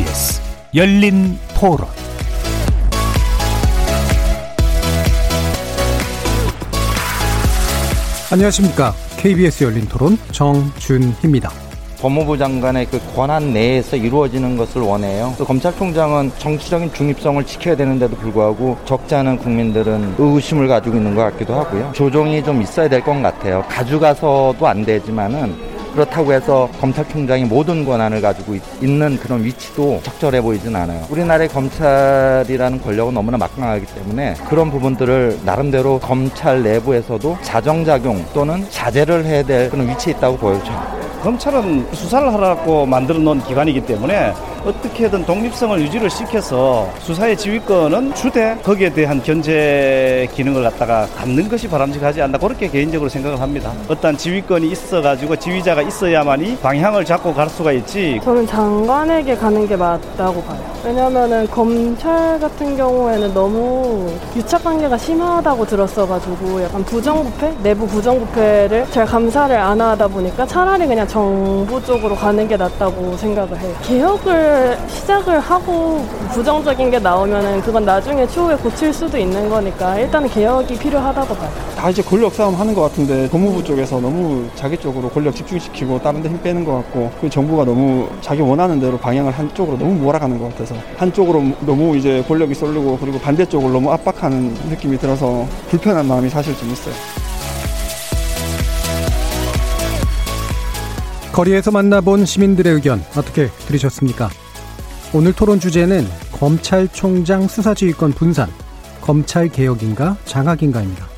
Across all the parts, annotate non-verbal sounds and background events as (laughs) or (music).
KBS 열린 토론 안녕하십니까. KBS 열린 토론 정준희입니다. 법무부 장관의 그 권한 내에서 이루어지는 것을 원해요. 또 검찰총장은 정치적인 중립성을 지켜야 되는데도 불구하고 적지 않은 국민들은 의구심을 가지고 있는 것 같기도 하고요. 조정이 좀 있어야 될 것 같아요. 가져가서도 안 되지만은 그렇다고 해서 검찰총장이 모든 권한을 가지고 있 는 그런 위치도 적절해 보이진 않아요. 우리나라의 검찰이라는 권력은 너무나 막강하기 때문에 그런 부분들을 나름대로 검찰 내부에서도 자정작용 또는 자제를 해야 될 그런 위치에 있다고 보여져요. 검찰은 수사를 하라고 만들어 놓은 기관이기 때문에 어떻게든 독립성을 유지를 시켜서 수사의 지휘권은 주되 거기에 대한 견제 기능을 갖다가 갖는 것이 바람직하지 않나 그렇게 개인적으로 생각을 합니다. 어떤 지휘권이 있어가지고 지휘자가 있어야만이 방향을 잡고 갈 수가 있지. 저는 장관에게 가는 게 맞다고 봐요. 왜냐면은 검찰 같은 경우에는 너무 유착 관계가 심하다고 들었어가지고 약간 부정부패? 내부 부정부패를 잘 감사를 안 하다 보니까 차라리 그냥 정부 쪽으로 가는 게 낫다고 생각을 해요. 개혁을 시작을 하고 부정적인 게 나오면은 그건 나중에 추후에 고칠 수도 있는 거니까 일단은 개혁이 필요하다고 봐요. 다 이제 권력 싸움 하는 것 같은데 법무부 쪽에서 너무 자기 쪽으로 권력 집중시키고 다른 데 힘 빼는 것 같고 그 정부가 너무 자기 원하는 대로 방향을 한쪽으로 너무 몰아가는 것 같아서 한쪽으로 너무 이제 권력이 쏠리고 그리고 반대쪽을 너무 압박하는 느낌이 들어서 불편한 마음이 사실 좀 있어요. 거리에서 만나본 시민들의 의견 어떻게 들으셨습니까? 오늘 토론 주제는 검찰총장 수사지휘권 분산, 검찰개혁인가 장악인가입니다.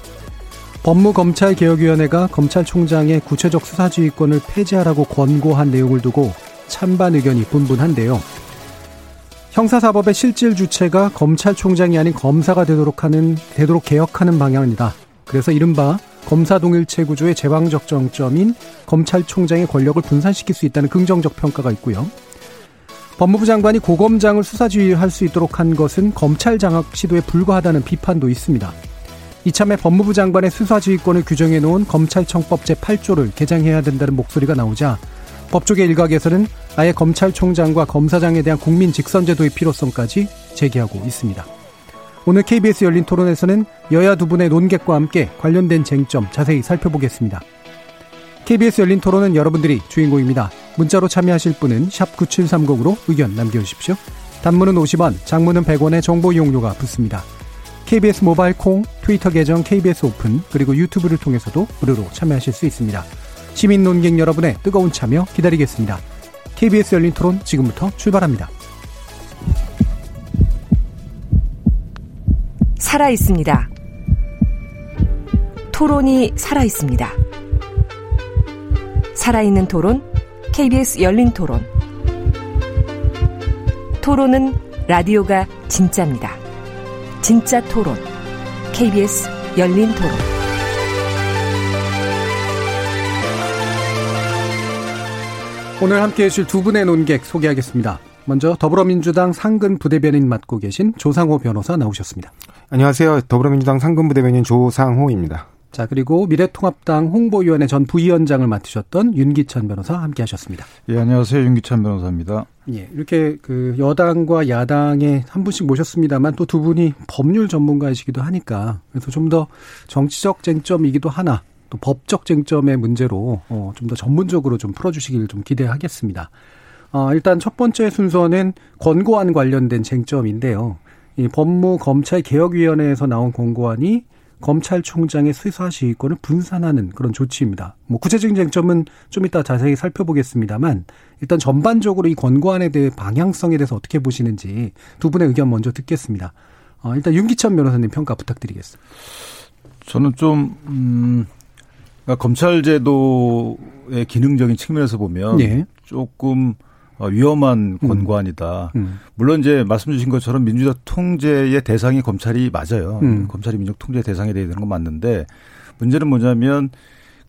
법무검찰개혁위원회가 검찰총장의 구체적 수사지휘권을 폐지하라고 권고한 내용을 두고 찬반 의견이 분분한데요. 형사사법의 실질 주체가 검찰총장이 아닌 검사가 되도록 하는, 되도록 개혁하는 방향이다. 그래서 이른바 검사 동일체 구조의 제왕적 정점인 검찰총장의 권력을 분산시킬 수 있다는 긍정적 평가가 있고요. 법무부 장관이 고검장을 수사 지휘할 수 있도록 한 것은 검찰 장악 시도에 불과하다는 비판도 있습니다. 이참에 법무부 장관의 수사 지휘권을 규정해 놓은 검찰청법 제8조를 개정해야 된다는 목소리가 나오자 법조계 일각에서는 아예 검찰총장과 검사장에 대한 국민 직선제도의 필요성까지 제기하고 있습니다. 오늘 KBS 열린 토론에서는 여야 두 분의 논객과 함께 관련된 쟁점 자세히 살펴보겠습니다. KBS 열린 토론은 여러분들이 주인공입니다. 문자로 참여하실 분은 9730으로 의견 남겨주십시오. 단문은 50원, 장문은 100원의 정보 이용료가 붙습니다. KBS 모바일 콩, 트위터 계정 KBS 오픈, 그리고 유튜브를 통해서도 무료로 참여하실 수 있습니다. 시민 논객 여러분의 뜨거운 참여 기다리겠습니다. KBS 열린 토론 지금부터 출발합니다. 살아 있습니다. 토론이 살아 있습니다. 살아있는 토론, KBS 열린 토론. 토론은 라디오가 진짜입니다. 진짜 토론, KBS 열린 토론. 오늘 함께 해주실 두 분의 논객 소개하겠습니다. 먼저 더불어민주당 상근 부대변인 맡고 계신 조상호 변호사 나오셨습니다. 안녕하세요. 더불어민주당 상근 부 대변인 조상호입니다. 자, 그리고 미래통합당 홍보위원회 전 부위원장을 맡으셨던 윤기찬 변호사 함께 하셨습니다. 예, 안녕하세요. 윤기찬 변호사입니다. 예, 이렇게 그 여당과 야당에 한 분씩 모셨습니다만 또 두 분이 법률 전문가이시기도 하니까 그래서 좀 더 정치적 쟁점이기도 하나 또 법적 쟁점의 문제로 어, 좀 더 전문적으로 좀 풀어주시길 좀 기대하겠습니다. 어, 일단 첫 번째 순서는 권고안 관련된 쟁점인데요. 이 법무검찰개혁위원회에서 나온 권고안이 검찰총장의 수사시위권을 분산하는 그런 조치입니다. 뭐 구체적인 쟁점은 좀 이따 자세히 살펴보겠습니다만 일단 전반적으로 이 권고안에 대해 방향성에 대해서 어떻게 보시는지 두 분의 의견 먼저 듣겠습니다. 어, 일단 윤기천 변호사님 평가 부탁드리겠습니다. 저는 좀 음, 그러니까 검찰 제도의 기능적인 측면에서 보면 예. 조금 어, 위험한 음. 권고안이다. 음. 음. 물론 이제 말씀 주신 것처럼 민주적 통제의 대상이 검찰이 맞아요. 음. 검찰이 민족 통제 대상이 돼야 되는 건 맞는데 문제는 뭐냐면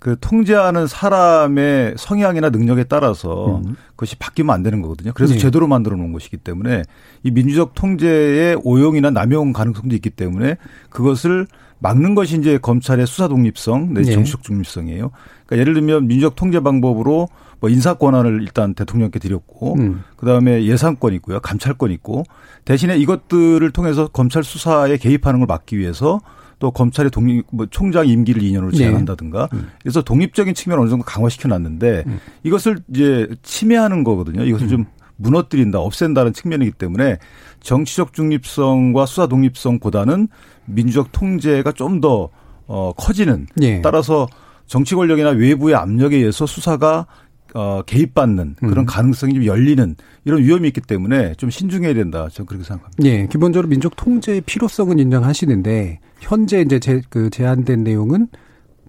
그 통제하는 사람의 성향이나 능력에 따라서 음. 그것이 바뀌면 안 되는 거거든요. 그래서 네. 제도로 만들어 놓은 것이기 때문에 이 민주적 통제의 오용이나 남용 가능성도 있기 때문에 그것을 막는 것이 이제 검찰의 수사 독립성, 내 네. 정치적 중립성이에요. 그러니까 예를 들면 민주적 통제 방법으로 뭐 인사 권한을 일단 대통령께 드렸고 음. 그다음에 예산권 있고요. 감찰권 있고 대신에 이것들을 통해서 검찰 수사에 개입하는 걸 막기 위해서 또 검찰의 독립 뭐 총장 임기를 2년으로 네. 제한한다든가 네. 그래서 독립적인 측면 어느 정도 강화시켜 놨는데 음. 이것을 이제 침해하는 거거든요. 이것을 음. 좀 무너뜨린다, 없앤다는 측면이기 때문에 정치적 중립성과 수사 독립성보다는 민주적 통제가 좀 더 어, 커지는 예. 따라서 정치 권력이나 외부의 압력에 의해서 수사가 어, 개입받는 그런 음. 가능성이 좀 열리는 이런 위험이 있기 때문에 좀 신중해야 된다. 저는 그렇게 생각합니다. 예, 기본적으로 민족 통제의 필요성은 인정하시는데 현재 이제 제, 그 제한된 내용은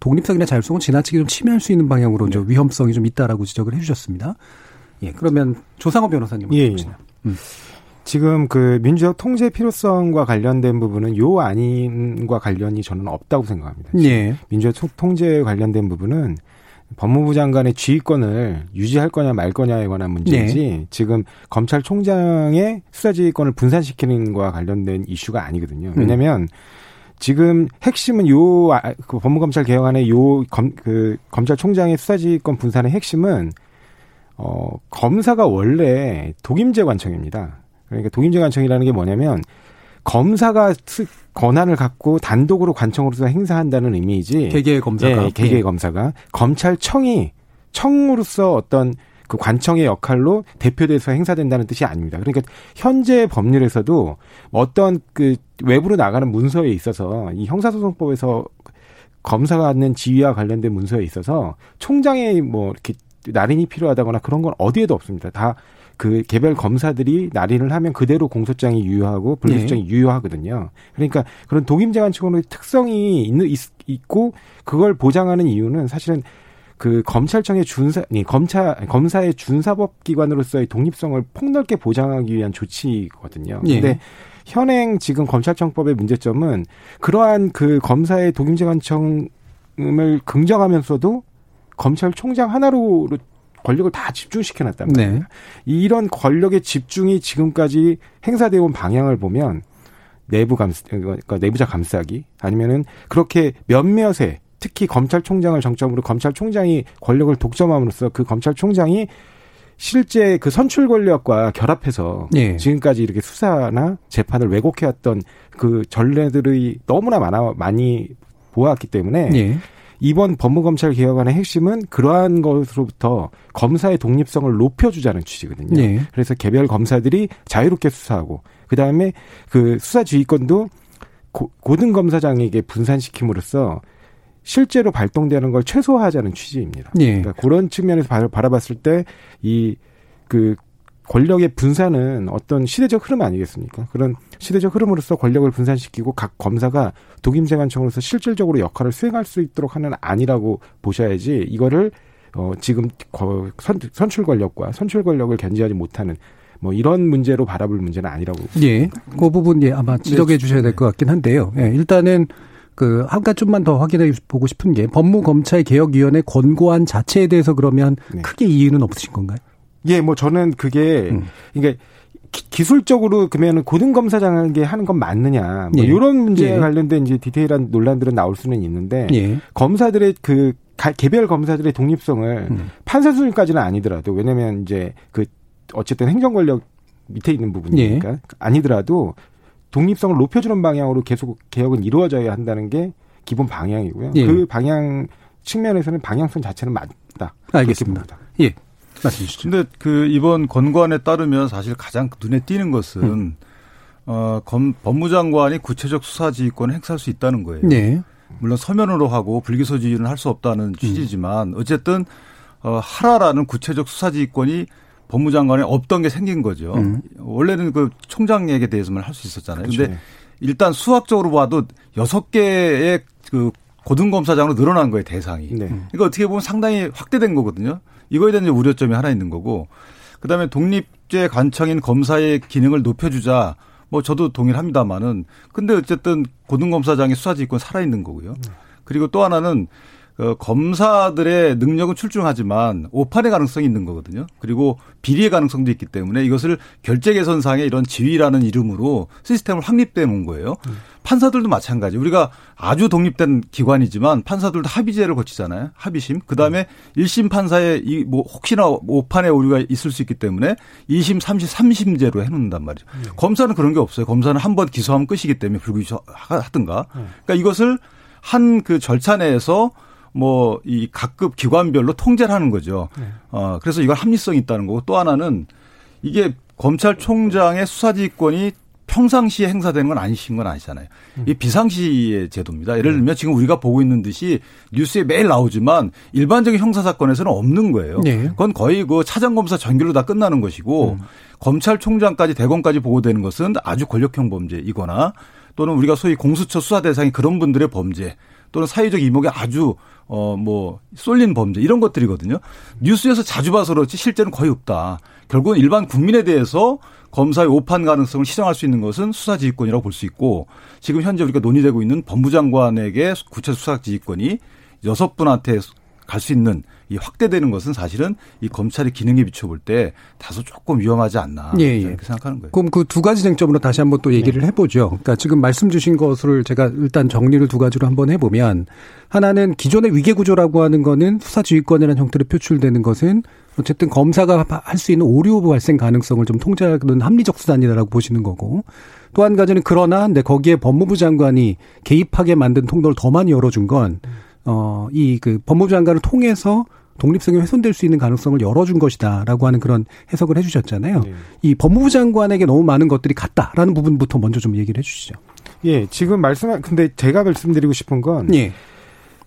독립성이나 자율성을 지나치게 좀 침해할 수 있는 방향으로 네. 위험성이 좀 있다라고 지적을 해주셨습니다. 예, 그러면 조상호 변호사님 예, 예. 음. 지금 그 민주적 통제 필요성과 관련된 부분은 요 아닌과 관련이 저는 없다고 생각합니다. 예. 민주적 통제에 관련된 부분은 법무부 장관의 지휘권을 유지할 거냐 말 거냐에 관한 문제지 네. 지금 검찰총장의 수사지휘권을 분산시키는 거와 관련된 이슈가 아니거든요. 음. 왜냐하면 음. 지금 핵심은 요 아, 그 법무검찰 개혁안의 요검그 검찰총장의 수사지휘권 분산의 핵심은 어 검사가 원래 독임제 관청입니다. 그러니까 독임제 관청이라는 게 뭐냐면 검사가 권한을 갖고 단독으로 관청으로서 행사한다는 의미이지. 개개 검사가. 예, 개개 예. 검사가 검찰청이 청으로서 어떤 그 관청의 역할로 대표돼서 행사된다는 뜻이 아닙니다. 그러니까 현재 법률에서도 어떤 그 외부로 나가는 문서에 있어서 이 형사소송법에서 검사가 갖는 지위와 관련된 문서에 있어서 총장의 뭐 이렇게 날인이 필요하다거나 그런 건 어디에도 없습니다. 다 그 개별 검사들이 날인을 하면 그대로 공소장이 유효하고 불기소장이 네. 유효하거든요. 그러니까 그런 독임제관청의 특성이 있는 있고 그걸 보장하는 이유는 사실은 그 검찰청의 준사, 검찰, 검사의 준사법 기관으로서의 독립성을 폭넓게 보장하기 위한 조치거든요. 예. 근데 현행 지금 검찰청법의 문제점은 그러한 그 검사의 독임제관청을 긍정하면서도 검찰총장 하나로 권력을 다 집중시켜 놨단 말이에요. 네. 이런 권력의 집중이 지금까지 행사되어 온 방향을 보면 내부 감 그러니까 내부자 감싸기 아니면은 그렇게 몇몇의 특히 검찰총장을 정점으로 검찰총장이 권력을 독점함으로써 그 검찰총장이 실제 그 선출 권력과 결합해서 예. 지금까지 이렇게 수사나 재판을 왜곡해왔던 그 전례들이 너무나 많아 많이 보았기 때문에 예. 이번 법무검찰 개혁안의 핵심은 그러한 것으로부터 검사의 독립성을 높여주자는 취지거든요. 예. 그래서 개별 검사들이 자유롭게 수사하고 그 다음에 그 수사 지휘권도 고등 검사장에게 분산시킴으로써 실제로 발동되는 걸 최소화하자는 취지입니다. 예. 그러니까 그런 측면에서 바라봤을 때 이 그 권력의 분산은 어떤 시대적 흐름 아니겠습니까? 그런 시대적 흐름으로서 권력을 분산시키고 각 검사가 독임재관청으로서 실질적으로 역할을 수행할 수 있도록 하는 아니라고 보셔야지 이거를 어 지금 선, 선출 권력과 선출 권력을 견제하지 못하는 뭐 이런 문제로 바라볼 문제는 아니라고. 예. 그 부분 예 아마 지적해 주셔야 될 것 같긴 한데요. 예. 일단은 그 한 가지 좀만 더 확인해 보고 싶은 게 법무검찰개혁위원회 권고안 자체에 대해서 그러면 네. 크게 이유는 없으신 건가요? 예, 뭐 저는 그게 음. 이게 기술적으로 그러면 고등검사장에게 하는 건 맞느냐 뭐 예. 이런 문제에 예. 관련된 이제 디테일한 논란들은 나올 수는 있는데 예. 검사들의 그 개별 검사들의 독립성을 음. 판사 수준까지는 아니더라도 왜냐면 이제 그 어쨌든 행정 권력 밑에 있는 부분이니까 예. 아니더라도 독립성을 높여주는 방향으로 계속 개혁은 이루어져야 한다는 게 기본 방향이고요. 예. 그 방향 측면에서는 방향성 자체는 맞다. 알겠습니다. 예. 말씀해 주시죠. 근데 그 이번 권고안에 따르면 사실 가장 눈에 띄는 것은 음. 어, 검, 법무장관이 구체적 수사 지휘권을 행사할 수 있다는 거예요. 네. 물론 서면으로 하고 불기소 지휘는 할 수 없다는 음. 취지지만 어쨌든 어, 하라라는 구체적 수사 지휘권이 법무장관에 없던 게 생긴 거죠. 음. 원래는 그 총장에게 대해서만 할 수 있었잖아요. 그렇 근데 일단 수학적으로 봐도 여섯 개의 그 고등검사장으로 늘어난 거예요, 대상이. 네. 그러니까 어떻게 보면 상당히 확대된 거거든요. 이거에 대한 우려점이 하나 있는 거고. 그다음에 독립제 관청인 검사의 기능을 높여주자. 뭐 저도 동의를 합니다만은 근데 어쨌든 고등검사장의 수사지휘권 살아있는 거고요. 그리고 또 하나는 어, 검사들의 능력은 출중하지만 오판의 가능성이 있는 거거든요. 그리고 비리의 가능성도 있기 때문에 이것을 결제 개선상의 이런 지위라는 이름으로 시스템을 확립돼 놓은 거예요. 음. 판사들도 마찬가지. 우리가 아주 독립된 기관이지만 판사들도 합의제를 거치잖아요. 합의심. 그 다음에 음. 1심 판사의 이 뭐 혹시나 오판의 오류가 있을 수 있기 때문에 2심, 3심, 3심제로 해 놓는단 말이죠. 음. 검사는 그런 게 없어요. 검사는 한 번 기소하면 끝이기 때문에 불구시 하든가. 음. 그러니까 이것을 한 그 절차 내에서 뭐 이 각급 기관별로 통제를 하는 거죠. 네. 어 그래서 이걸 합리성이 있다는 거고 또 하나는 이게 검찰총장의 수사지휘권이 평상시에 행사되는 건 아니신 건 아니잖아요. 음. 이 비상시의 제도입니다. 예를 네. 들면 지금 우리가 보고 있는 듯이 뉴스에 매일 나오지만 일반적인 형사 사건에서는 없는 거예요. 네. 그건 거의 그 차장검사 전결로 다 끝나는 것이고 음. 검찰총장까지 대검까지 보고되는 것은 아주 권력형 범죄이거나 또는 우리가 소위 공수처 수사 대상이 그런 분들의 범죄 또는 사회적 이목에 아주 어 뭐 쏠린 범죄 이런 것들이거든요. 뉴스에서 자주 봐서 그렇지 실제는 거의 없다. 결국은 일반 국민에 대해서 검사의 오판 가능성을 시정할 수 있는 것은 수사지휘권이라고 볼 수 있고 지금 현재 우리가 논의되고 있는 법무장관에게 구체 수사지휘권이 여섯 분한테 갈 수 있는 이 확대되는 것은 사실은 이 검찰의 기능에 비춰볼 때 다소 조금 위험하지 않나 예, 예. 이렇게 생각하는 거예요. 그럼 그 두 가지 쟁점으로 다시 한번 또 얘기를 네. 해보죠. 그러니까 지금 말씀 주신 것을 제가 일단 정리를 두 가지로 한번 해보면 하나는 기존의 위계 구조라고 하는 거는 수사 지휘권이라는 형태로 표출되는 것은 어쨌든 검사가 할 수 있는 오류 발생 가능성을 좀 통제하는 합리적 수단이라고 보시는 거고 또 한 가지는 그러나 근데 거기에 법무부 장관이 개입하게 만든 통로를 더 많이 열어준 건 어, 이 그 법무부 장관을 통해서 독립성이 훼손될 수 있는 가능성을 열어준 것이다라고 하는 그런 해석을 해주셨잖아요. 네. 이 법무부 장관에게 너무 많은 것들이 갔다라는 부분부터 먼저 좀 얘기를 해주시죠. 예, 지금 말씀, 근데 제가 말씀드리고 싶은 건. 예.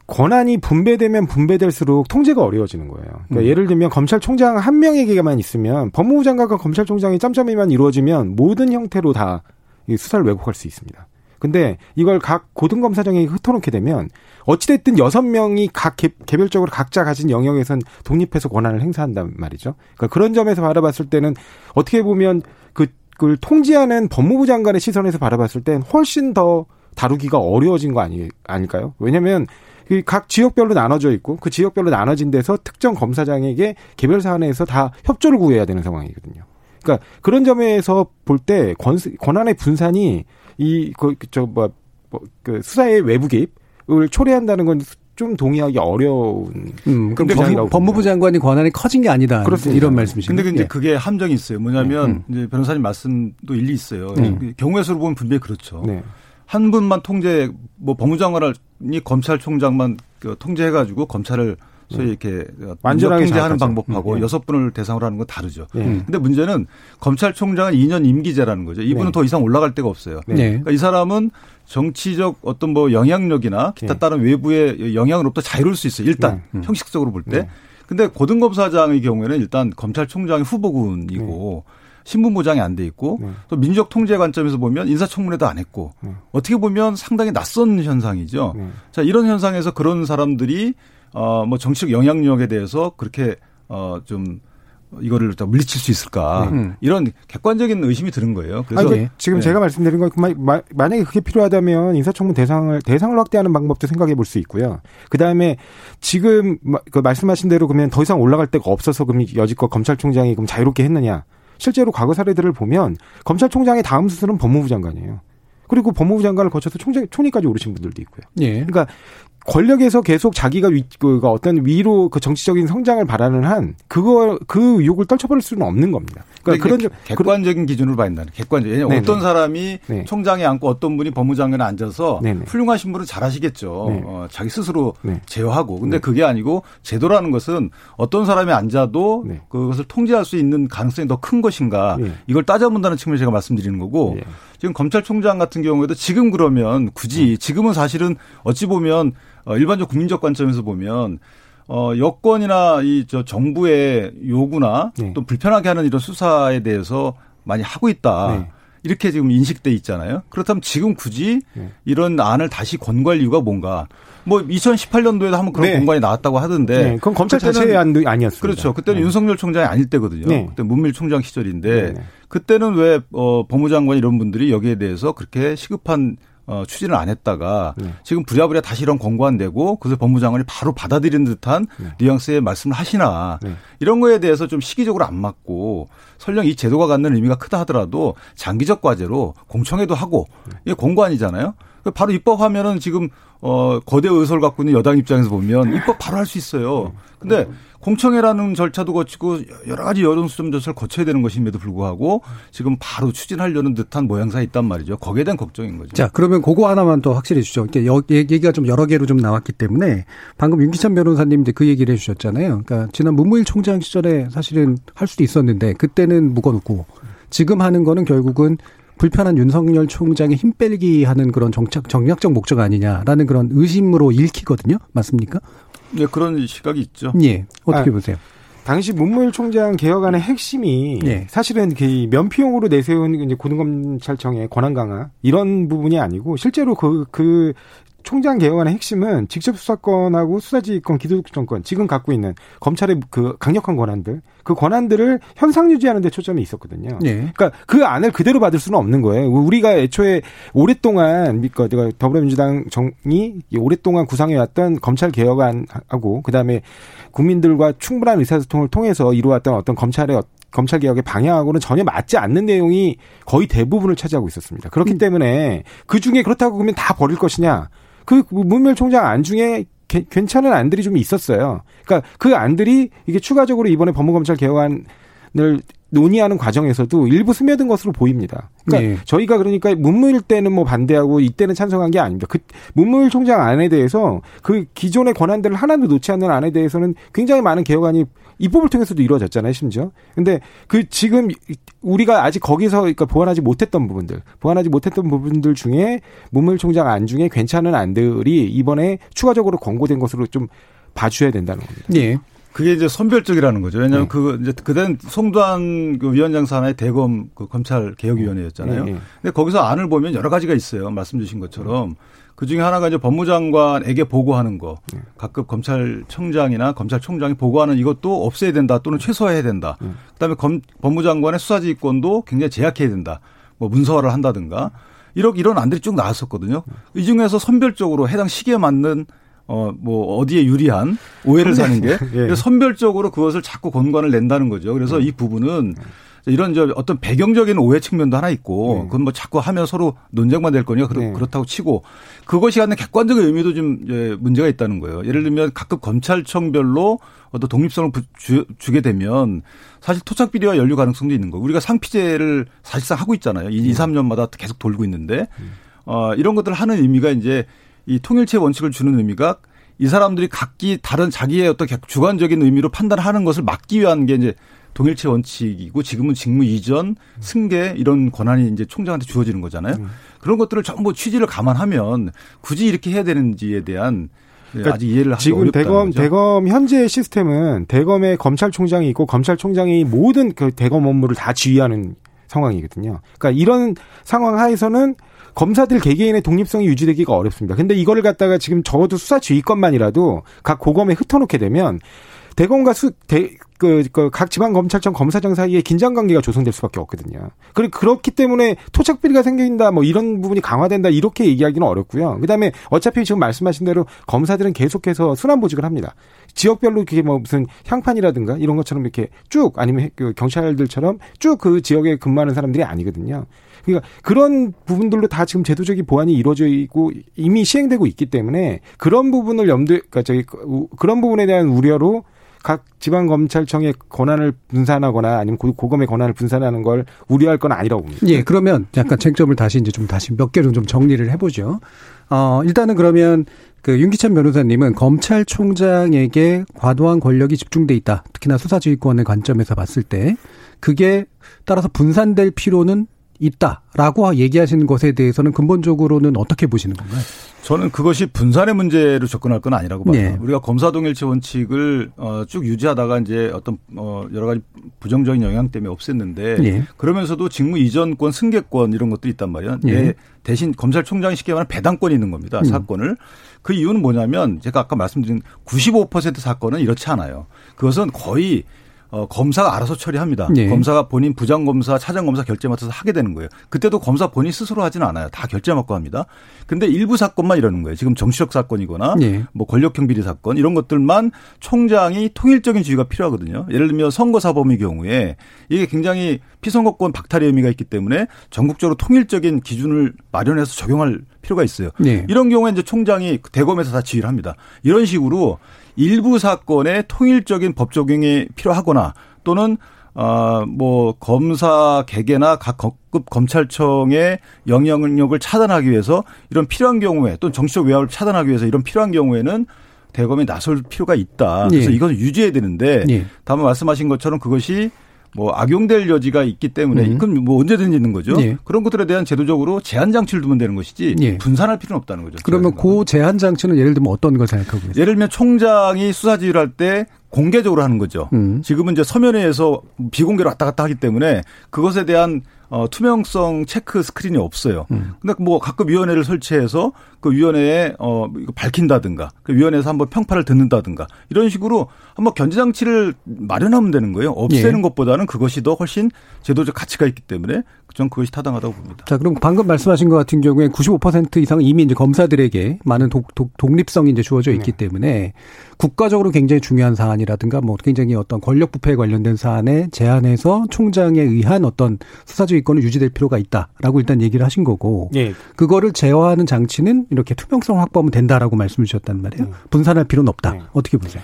권한이 분배되면 분배될수록 통제가 어려워지는 거예요. 그러니까 음. 예를 들면 검찰총장 한 명에게만 있으면 법무부 장관과 검찰총장이 짬짬이만 이루어지면 모든 형태로 다 수사를 왜곡할 수 있습니다. 근데 이걸 각 고등검사장에게 흩어놓게 되면 어찌됐든 여섯 명이 각 개, 별적으로 각자 가진 영역에선 독립해서 권한을 행사한단 말이죠. 그러니까 그런 점에서 바라봤을 때는 어떻게 보면 그, 그걸 통제하는 법무부 장관의 시선에서 바라봤을 땐 훨씬 더 다루기가 어려워진 거 아니, 아닐까요? 왜냐면 각 지역별로 나눠져 있고 그 지역별로 나눠진 데서 특정 검사장에게 개별 사안에서 다 협조를 구해야 되는 상황이거든요. 그러니까 그런 점에서 볼 때 권한의 분산이 이, 그, 저, 뭐, 뭐, 그 수사의 외부 개입을 초래한다는 건좀 동의하기 어려운. 음, 그럼 법, 법무부 장관이 권한이 커진 게 아니다. 그렇습니다. 이런 말씀이시죠. 근데 근데 예. 그게 함정이 있어요. 뭐냐면 음. 이제 변호사님 말씀도 일리 있어요. 음. 경우의 수로 보면 분명히 그렇죠. 네. 한 분만 통제, 뭐 법무장관이 검찰총장만 그 통제해 가지고 검찰을 소위 이렇게 완전하게 통제하는 방법하고 네. 여섯 분을 대상으로 하는 건 다르죠. 네. 근데 문제는 검찰총장은 2년 임기제라는 거죠. 이분은 네. 더 이상 올라갈 데가 없어요. 네. 그러니까 이 사람은 정치적 어떤 뭐 영향력이나 기타 네. 다른 외부의 영향으로부터 자유로울 수 있어요. 일단 네. 형식적으로 볼 때. 근데 고등검사장의 경우에는 일단 검찰총장의 후보군이고 신분 보장이 안 돼 있고 네. 또 민족 통제 관점에서 보면 인사청문회도 안 했고 네. 어떻게 보면 상당히 낯선 현상이죠. 네. 자 이런 현상에서 그런 사람들이 어 뭐 정치적 영향력에 대해서 그렇게 어 좀 이거를 다 물리칠 수 있을까 네. 음. 이런 객관적인 의심이 드는 거예요. 그래서 아니, 지금 네. 제가 말씀드린 건 만약에 그게 필요하다면 인사청문 대상을 대상을 확대하는 방법도 생각해 볼 수 있고요. 그 다음에 지금 그 말씀하신 대로 그러면 더 이상 올라갈 데가 없어서 그럼 여지껏 검찰총장이 그럼 자유롭게 했느냐? 실제로 과거 사례들을 보면 검찰총장의 다음 수순은 법무부 장관이에요. 그리고 법무부 장관을 거쳐서 총장, 총리까지 오르신 분들도 있고요. 예. 그러니까 권력에서 계속 자기가 위, 그 어떤 위로 그 정치적인 성장을 바라는 한 그거 그 의혹을 떨쳐버릴 수는 없는 겁니다. 그러니까 그런 좀 객관적인 기준으로 봐야 된다는 객관적. 왜냐 어떤 사람이 네. 총장에 앉고 어떤 분이 법무장관에 앉아서 네네. 훌륭하신 분은 잘하시겠죠. 네. 어, 자기 스스로 네. 제어하고. 근데 네. 그게 아니고 제도라는 것은 어떤 사람이 앉아도 네. 그것을 통제할 수 있는 가능성이 더 큰 것인가 네. 이걸 따져본다는 측면에서 제가 말씀드리는 거고 지금 검찰총장 같은 경우에도 지금 그러면 굳이 지금은 사실은 어찌 보면 어, 일반적 국민적 관점에서 보면 어, 여권이나 이 저 정부의 요구나 네. 또 불편하게 하는 이런 수사에 대해서 많이 하고 있다. 네. 이렇게 지금 인식돼 있잖아요. 그렇다면 지금 굳이 네. 이런 안을 다시 권고할 이유가 뭔가? 뭐 2018년도에도 한번 그런 네. 공간이 나왔다고 하던데. 네. 그건 검찰 자체의 안도 아니었습니다. 그렇죠. 그때는 네. 윤석열 총장이 아닐 때거든요. 네. 그때 문밀 총장 시절인데 네, 그때는 왜 어, 법무장관 이런 분들이 여기에 대해서 그렇게 시급한 어, 추진을 안 했다가 네. 지금 부랴부랴 다시 이런 권고안 내고 그래서 법무장관이 바로 받아들이는 듯한 네. 뉘앙스의 말씀을 하시나 네. 이런 거에 대해서 좀 시기적으로 안 맞고 설령 이 제도가 갖는 의미가 크다 하더라도 장기적 과제로 공청회도 하고 이게 권고안이잖아요. 바로 입법하면은 지금 어 거대 의석을 갖고 있는 여당 입장에서 보면 입법 바로 할 수 있어요. 근데 공청회라는 절차도 거치고 여러 가지 여론수점 조사를 거쳐야 되는 것임에도 불구하고 지금 바로 추진하려는 듯한 모양새가 있단 말이죠. 거기에 대한 걱정인 거죠. 자, 그러면 그거 하나만 더 확실해 주죠. 얘기가 좀 여러 개로 좀 나왔기 때문에 방금 윤기찬 변호사님 그 얘기를 해 주셨잖아요. 그러니까 지난 문무일 총장 시절에 사실은 할 수도 있었는데 그때는 묵어놓고 지금 하는 거는 결국은 불편한 윤석열 총장의 힘 빼기 하는 그런 정책 정략적 목적 아니냐라는 그런 의심으로 읽히거든요. 맞습니까? 네, 그런 시각이 있죠. 예. 어떻게 아, 보세요? 당시 문무일 총장 개혁안의 핵심이 예. 사실은 그 면피용으로 내세운 이제 고등검찰청의 권한 강화 이런 부분이 아니고 실제로 그그 그 총장 개혁안의 핵심은 직접 수사권하고 수사지휘권, 기소정권 지금 갖고 있는 검찰의 그 강력한 권한들 그 권한들을 현상 유지하는 데 초점이 있었거든요. 네. 그러니까 그 안을 그대로 받을 수는 없는 거예요. 우리가 애초에 오랫동안 그러니까 더불어민주당 정이 오랫동안 구상해왔던 검찰 개혁안하고 그다음에 국민들과 충분한 의사소통을 통해서 이루어왔던 어떤 검찰의 검찰 개혁의 방향하고는 전혀 맞지 않는 내용이 거의 대부분을 차지하고 있었습니다. 그렇기 음. 때문에 그 중에 그렇다고 그러면 다 버릴 것이냐? 그 문멸 총장 안 중에 괜찮은 안들이 좀 있었어요. 그러니까 그 안들이 이게 추가적으로 이번에 법무검찰 개혁안을 논의하는 과정에서도 일부 스며든 것으로 보입니다. 그러니까 네. 저희가 그러니까 문무일 때는 뭐 반대하고 이때는 찬성한 게 아닙니다. 그 문무일 총장 안에 대해서 그 기존의 권한들을 하나도 놓지 않는 안에 대해서는 굉장히 많은 개혁안이 입법을 통해서도 이루어졌잖아요, 심지어. 근데 그 지금 우리가 아직 거기서 그러니까 보완하지 못했던 부분들, 보완하지 못했던 부분들 중에 문무일 총장 안 중에 괜찮은 안들이 이번에 추가적으로 권고된 것으로 좀 봐주셔야 된다는 겁니다. 예. 그게 이제 선별적이라는 거죠. 왜냐하면 네. 그 이제 그땐 송도한 그 위원장 산하의 대검 그 검찰 개혁위원회였잖아요. 네. 근데 거기서 안을 보면 여러 가지가 있어요. 말씀 주신 것처럼 그 중에 하나가 이제 법무장관에게 보고하는 거, 네. 각급 검찰청장이나 검찰총장이 보고하는 이것도 없애야 된다 또는 최소화해야 된다. 네. 그다음에 검, 법무장관의 수사지휘권도 굉장히 제약해야 된다. 뭐 문서화를 한다든가 이런 이런 안들이 쭉 나왔었거든요. 이 중에서 선별적으로 해당 시기에 맞는 어, 뭐, 어디에 유리한 오해를 사는 게 예. 선별적으로 그것을 자꾸 권관을 낸다는 거죠. 그래서 음. 이 부분은 이런 저 어떤 배경적인 오해 측면도 하나 있고 네. 그건 뭐 자꾸 하면 서로 논쟁만 될 거니까 네. 그렇다고 치고 그것이 갖는 객관적인 의미도 좀 문제가 있다는 거예요. 예를 들면 각급 검찰청별로 어떤 독립성을 주, 게 되면 사실 토착 비리와 연류 가능성도 있는 거고 우리가 상피제를 사실상 하고 있잖아요. 2, 3년마다 계속 돌고 있는데 음. 어, 이런 것들을 하는 의미가 이제 이 통일체 원칙을 주는 의미가 이 사람들이 각기 다른 자기의 어떤 주관적인 의미로 판단하는 것을 막기 위한 게 이제 동일체 원칙이고 지금은 직무 이전, 승계 이런 권한이 이제 총장한테 주어지는 거잖아요. 음. 그런 것들을 전부 취지를 감안하면 굳이 이렇게 해야 되는지에 대한 그러니까 아직 이해를 하기 지금 대검 거죠? 대검 현재 시스템은 대검에 검찰총장이 있고 검찰총장이 모든 그 대검 업무를 다 지휘하는 상황이거든요. 그러니까 이런 상황 하에서는 검사들 개개인의 독립성이 유지되기가 어렵습니다. 근데 이거를 갖다가 지금 적어도 수사 지휘권만이라도 각 고검에 흩어놓게 되면 대검과 수, 대, 그, 그, 각 지방검찰청 검사장 사이에 긴장관계가 조성될 수밖에 없거든요. 그리고 그렇기 때문에 토착비리가 생긴다, 뭐 이런 부분이 강화된다, 이렇게 얘기하기는 어렵고요. 그 다음에 어차피 지금 말씀하신 대로 검사들은 계속해서 순환보직을 합니다. 지역별로 그게 뭐 무슨 향판이라든가 이런 것처럼 이렇게 쭉 아니면 그 경찰들처럼 쭉 그 지역에 근무하는 사람들이 아니거든요. 그러니까 그런 부분들로 다 지금 제도적인 보완이 이루어져 있고 이미 시행되고 있기 때문에 그런 부분을 염두에 그러니까 저기 그런 부분에 대한 우려로 각 지방 검찰청의 권한을 분산하거나 아니면 고검의 권한을 분산하는 걸 우려할 건 아니라고 봅니다. 예, 그러면 약간 쟁점을 다시 이제 좀 다시 몇 개로 좀 정리를 해보죠. 어, 일단은 그러면 그 윤기찬 변호사님은 검찰총장에게 과도한 권력이 집중돼 있다. 특히나 수사지휘권의 관점에서 봤을 때 그게 따라서 분산될 필요는 있다라고 얘기하시는 것에 대해서는 근본적으로는 어떻게 보시는 건가요? 저는 그것이 분산의 문제로 접근할 건 아니라고 봐요. 네. 우리가 검사 동일체 원칙을 어, 쭉 유지하다가 이제 어떤 어, 여러 가지 부정적인 영향 때문에 없앴는데 네. 그러면서도 직무 이전권, 승계권 이런 것들이 있단 말이에요. 네. 대신 검찰총장이 쉽게 말하면 배당권이 있는 겁니다. 음. 사건을. 그 이유는 뭐냐면 제가 아까 말씀드린 95% 사건은 이렇지 않아요. 그것은 거의 어, 검사가 알아서 처리합니다. 예. 검사가 본인 부장검사, 차장검사 결제 맡아서 하게 되는 거예요. 그때도 검사 본인 스스로 하지는 않아요. 다 결제 맡고 합니다. 근데 일부 사건만 이러는 거예요. 지금 정치적 사건이거나 예. 뭐 권력형 비리 사건 이런 것들만 총장이 통일적인 지휘가 필요하거든요. 예를 들면 선거사범의 경우에 이게 굉장히 피선거권 박탈의 의미가 있기 때문에 전국적으로 통일적인 기준을 마련해서 적용할 필요가 있어요. 예. 이런 경우에 이제 총장이 대검에서 다 지휘를 합니다. 이런 식으로 일부 사건의 통일적인 법 적용이 필요하거나 또는 어뭐 검사 개개나 각 급 검찰청의 영향력을 차단하기 위해서 이런 필요한 경우에 또는 정치적 외압을 차단하기 위해서 이런 필요한 경우에는 대검이 나설 필요가 있다. 그래서 예. 이것을 유지해야 되는데 예. 다만 말씀하신 것처럼 그것이 뭐 악용될 여지가 있기 때문에 음. 그건 뭐 언제든지 있는 거죠. 예. 그런 것들에 대한 제도적으로 제한 장치를 두면 되는 것이지 예. 분산할 필요는 없다는 거죠. 그러면 그 제한 장치는 예를 들면 어떤 걸 생각하고 계세요? 예를 들면 총장이 수사 지휘를 할때 공개적으로 하는 거죠. 음. 지금은 이제 서면회에서 비공개로 왔다 갔다 하기 때문에 그것에 대한 어, 투명성 체크 스크린이 없어요. 음. 근데 뭐 가끔 위원회를 설치해서 그 위원회에 어 이거 밝힌다든가 그 위원회에서 한번 평판을 듣는다든가 이런 식으로 한번 견제 장치를 마련하면 되는 거예요. 없애는 예. 것보다는 그것이 더 훨씬 제도적 가치가 있기 때문에 저는 그것이 타당하다고 봅니다. 자, 그럼 방금 말씀하신 것 같은 경우에 95% 이상 이미 이제 검사들에게 많은 독, 독, 독립성이 이제 주어져 있기 네. 때문에 국가적으로 굉장히 중요한 사안이라든가 뭐 굉장히 어떤 권력 부패에 관련된 사안에 제한해서 총장에 의한 어떤 수사주의권을 유지될 필요가 있다라고 일단 얘기를 하신 거고 네. 그거를 제어하는 장치는 이렇게 투명성 확보하면 된다라고 말씀을 주셨단 말이에요. 네. 분산할 필요는 없다. 네. 어떻게 보세요?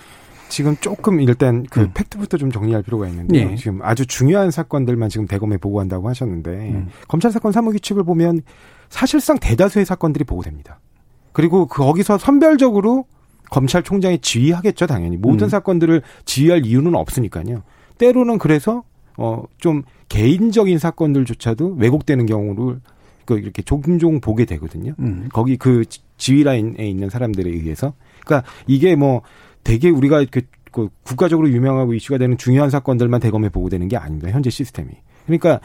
지금 조금 일단 그 음. 팩트부터 좀 정리할 필요가 있는데 네. 지금 아주 중요한 사건들만 지금 대검에 보고한다고 하셨는데 음. 검찰 사건 사무 규칙을 보면 사실상 대다수의 사건들이 보고됩니다. 그리고 거기서 선별적으로 검찰총장이 지휘하겠죠, 당연히. 모든 음. 사건들을 지휘할 이유는 없으니까요. 때로는 그래서 어 좀 개인적인 사건들조차도 왜곡되는 경우를 그 이렇게 종종 보게 되거든요. 음. 거기 그 지휘 라인에 있는 사람들에 의해서. 그러니까 이게 뭐 되게 우리가 그, 그 국가적으로 유명하고 이슈가 되는 중요한 사건들만 대검에 보고되는 게 아닙니다. 현재 시스템이. 그러니까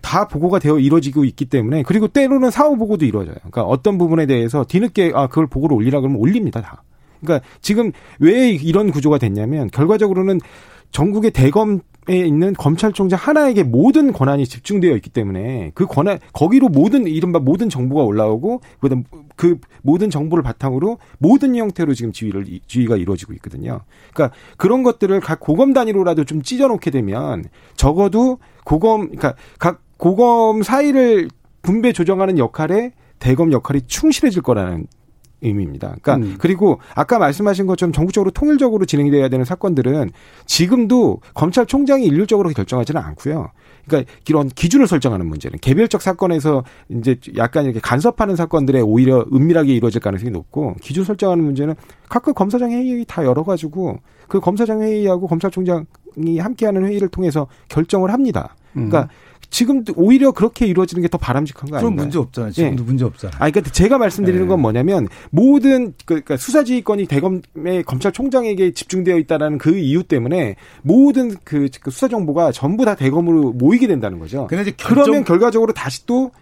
다 보고가 되어 이루어지고 있기 때문에 그리고 때로는 사후 보고도 이루어져요. 그러니까 어떤 부분에 대해서 뒤늦게 아 그걸 보고를 올리라 그러면 올립니다 다. 그러니까 지금 왜 이런 구조가 됐냐면 결과적으로는 전국의 대검 에 있는 검찰총장 하나에게 모든 권한이 집중되어 있기 때문에 그 권한 거기로 모든 이른바 모든 정보가 올라오고 그다음 그 모든 정보를 바탕으로 모든 형태로 지금 지휘를 지휘가 이루어지고 있거든요. 그러니까 그런 것들을 각 고검 단위로라도 좀 찢어놓게 되면 적어도 고검 그러니까 각 고검 사이를 분배 조정하는 역할에 대검 역할이 충실해질 거라는 의미입니다. 그러니까 음. 그리고 아까 말씀하신 것처럼 전국적으로 통일적으로 진행돼야 되는 사건들은 지금도 검찰총장이 일률적으로 결정하지는 않고요. 그러니까 이런 기준을 설정하는 문제는 개별적 사건에서 이제 약간 이렇게 간섭하는 사건들에 오히려 은밀하게 이루어질 가능성이 높고 기준 설정하는 문제는 각각 검사장 회의 다 열어가지고 그 검사장 회의하고 검찰총장이 함께하는 회의를 통해서 결정을 합니다. 그러니까 음. 지금 오히려 그렇게 이루어지는 게 더 바람직한 거 아닌가요? 그럼 문제 없잖아요. 지금도 네. 문제 없잖아요. 아, 그러니까 제가 말씀드리는 네. 건 뭐냐면 모든 그, 그러니까 수사지휘권이 대검의 검찰총장에게 집중되어 있다라는 그 이유 때문에 모든 그, 그 수사 정보가 전부 다 대검으로 모이게 된다는 거죠. 결정... 그러면 결과적으로 다시 또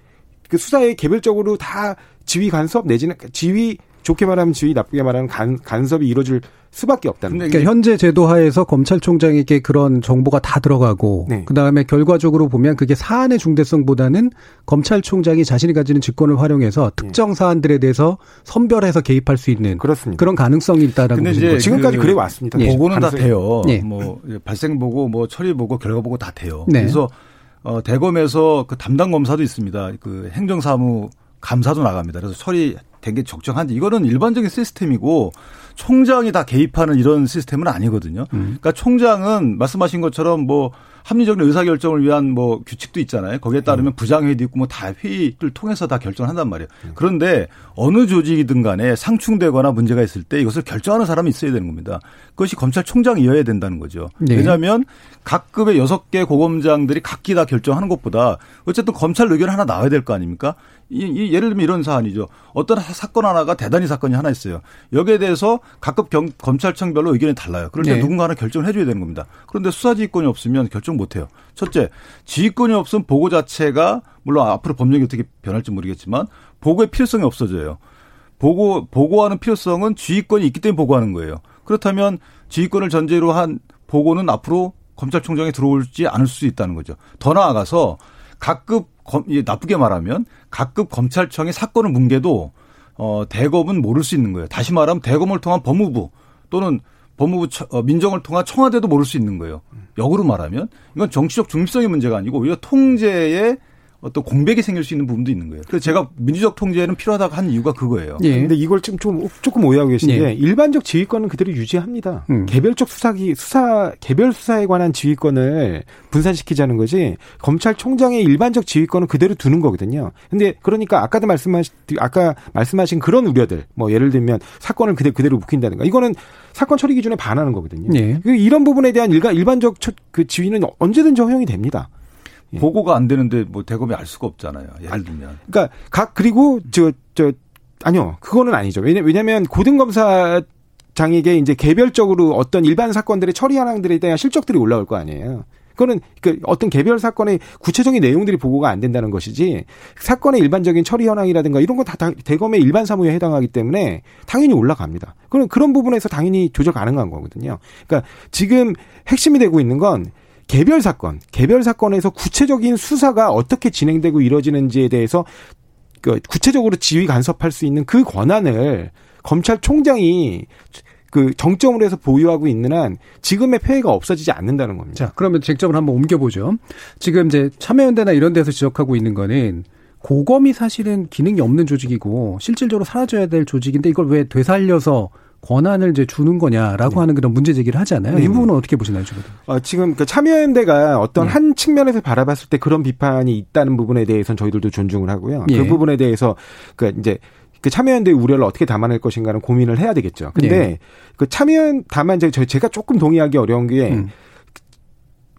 그 수사에 개별적으로 다 지휘 간섭 내지는 지휘 좋게 말하면 지휘, 나쁘게 말하면 간, 간섭이 이루어질 수밖에 없다는 거죠. 그러니까 현재 제도 하에서 검찰총장에게 그런 정보가 다 들어가고 네. 그다음에 결과적으로 보면 그게 사안의 중대성보다는 검찰총장이 자신이 가지는 직권을 활용해서 네. 특정 사안들에 대해서 선별해서 개입할 수 있는 그렇습니다. 그런 가능성이 있다라고 보시는 거죠. 지금까지 그, 그래 왔습니다. 네. 보고는 다 돼요. 네. 뭐 발생 보고 뭐 처리 보고 결과 보고 다 돼요. 네. 그래서 어 대검에서 그 담당 검사도 있습니다. 그 행정사무 감사도 나갑니다. 그래서 처리 된게 적정한지 이거는 일반적인 시스템이고 총장이 다 개입하는 이런 시스템은 아니거든요. 음. 그러니까 총장은 말씀하신 것처럼 뭐 합리적인 의사결정을 위한 뭐 규칙도 있잖아요. 거기에 따르면 음. 부장회의도 있고 뭐 다 회의를 통해서 다 결정을 한단 말이에요. 음. 그런데 어느 조직이든 간에 상충되거나 문제가 있을 때 이것을 결정하는 사람이 있어야 되는 겁니다. 그것이 검찰총장이어야 된다는 거죠. 네. 왜냐하면 각 급의 여섯 개 고검장들이 각기 다 결정하는 것보다 어쨌든 검찰 의견 하나 나와야 될 거 아닙니까? 이, 이, 예를 들면 이런 사안이죠. 어떤 사건 하나가 대단히 사건이 하나 있어요. 여기에 대해서 각급 경, 검찰청별로 의견이 달라요. 때 네. 누군가 하나 결정을 해줘야 되는 겁니다. 그런데 수사지휘권이 없으면 결정 못해요. 첫째, 지휘권이 없으면 보고 자체가 물론 앞으로 법령이 어떻게 변할지 모르겠지만 보고의 필요성이 없어져요. 보고 보고하는 필요성은 지휘권이 있기 때문에 보고하는 거예요. 그렇다면 지휘권을 전제로 한 보고는 앞으로 검찰총장이 들어올지 않을 수 있다는 거죠. 더 나아가서 각급 검, 나쁘게 말하면 각급 검찰청이 사건을 뭉개도 어, 대검은 모를 수 있는 거예요. 다시 말하면 대검을 통한 법무부 또는 법무부 어, 민정을 통한 청와대도 모를 수 있는 거예요. 역으로 말하면 이건 정치적 중립성의 문제가 아니고 오히려 통제의 어떤 공백이 생길 수 있는 부분도 있는 거예요. 그래서 제가 민주적 통제는 필요하다고 한 이유가 그거예요. 예. 근데 이걸 좀, 좀 조금 오해하고 계신 예. 게 일반적 지휘권은 그대로 유지합니다. 음. 개별적 수사기 수사 개별 수사에 관한 지휘권을 분산시키자는 거지 검찰총장의 일반적 지휘권은 그대로 두는 거거든요. 근데 그러니까 아까도 말씀하신 아까 말씀하신 그런 우려들 뭐 예를 들면 사건을 그대로 그대로 묵힌다든가 이거는 사건 처리 기준에 반하는 거거든요. 예. 이런 부분에 대한 일반 일반적 그 지휘는 언제든지 허용이 됩니다. 예. 보고가 안 되는데 뭐 대검이 알 수가 없잖아요. 예를 들면. 그러니까 각 그리고 저 저 아니요 그거는 아니죠. 왜냐 왜냐하면 고등검사 장에게 이제 개별적으로 어떤 일반 사건들의 처리 현황들에 대한 실적들이 올라올 거 아니에요. 그거는 그 어떤 개별 사건의 구체적인 내용들이 보고가 안 된다는 것이지 사건의 일반적인 처리 현황이라든가 이런 건 다 대검의 일반 사무에 해당하기 때문에 당연히 올라갑니다. 그럼 그런 부분에서 당연히 조절 가능한 거거든요. 그러니까 지금 핵심이 되고 있는 건 개별 사건, 개별 사건에서 구체적인 수사가 어떻게 진행되고 이루어지는지에 대해서 그 구체적으로 지휘 간섭할 수 있는 그 권한을 검찰총장이 그 정점으로 해서 보유하고 있는 한 지금의 폐해가 없어지지 않는다는 겁니다. 자, 그러면 쟁점을 한번 옮겨보죠. 지금 이제 참여연대나 이런 데서 지적하고 있는 거는 고검이 사실은 기능이 없는 조직이고 실질적으로 사라져야 될 조직인데 이걸 왜 되살려서 권한을 이제 주는 거냐라고 네. 하는 그런 문제 제기를 하잖아요. 네. 이 부분은 어떻게 보시나요, 지금? 어, 지금 그 참여연대가 어떤 네. 한 측면에서 바라봤을 때 그런 비판이 있다는 부분에 대해서는 저희들도 존중을 하고요. 그 예. 부분에 대해서 그 이제 그 참여연대의 우려를 어떻게 담아낼 것인가는 고민을 해야 되겠죠. 근데 예. 그 참여연 다만 이제 제가 조금 동의하기 어려운 게 음.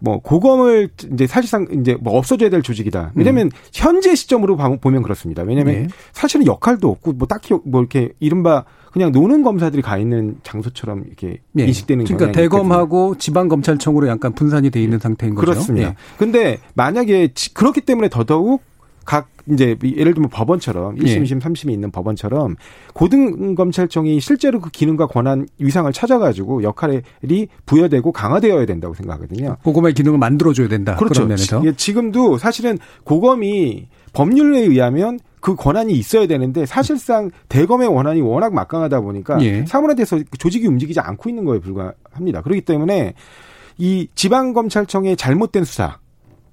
뭐 고검을 이제 사실상 이제 뭐 없어져야 될 조직이다. 왜냐하면 음. 현재 시점으로 보면 그렇습니다. 왜냐하면 네. 사실은 역할도 없고 뭐 딱히 뭐 이렇게 이른바 그냥 노는 검사들이 가 있는 장소처럼 이렇게 네. 인식되는 그러니까 대검하고 지방 검찰청으로 약간 분산이 돼 있는 상태인 거죠. 그렇습니다. 네. 근데 만약에 그렇기 때문에 더더욱 각 이제 예를 들면 법원처럼 1심, 2심, 3심이 있는 법원처럼 고등검찰청이 실제로 그 기능과 권한 위상을 찾아가지고 역할이 부여되고 강화되어야 된다고 생각하거든요. 고검의 기능을 만들어줘야 된다. 그렇죠. 예, 지금도 사실은 고검이 법률에 의하면 그 권한이 있어야 되는데 사실상 대검의 권한이 워낙 막강하다 보니까 예. 사물에 대해서 조직이 움직이지 않고 있는 거에 불과합니다. 그렇기 때문에 이 지방검찰청의 잘못된 수사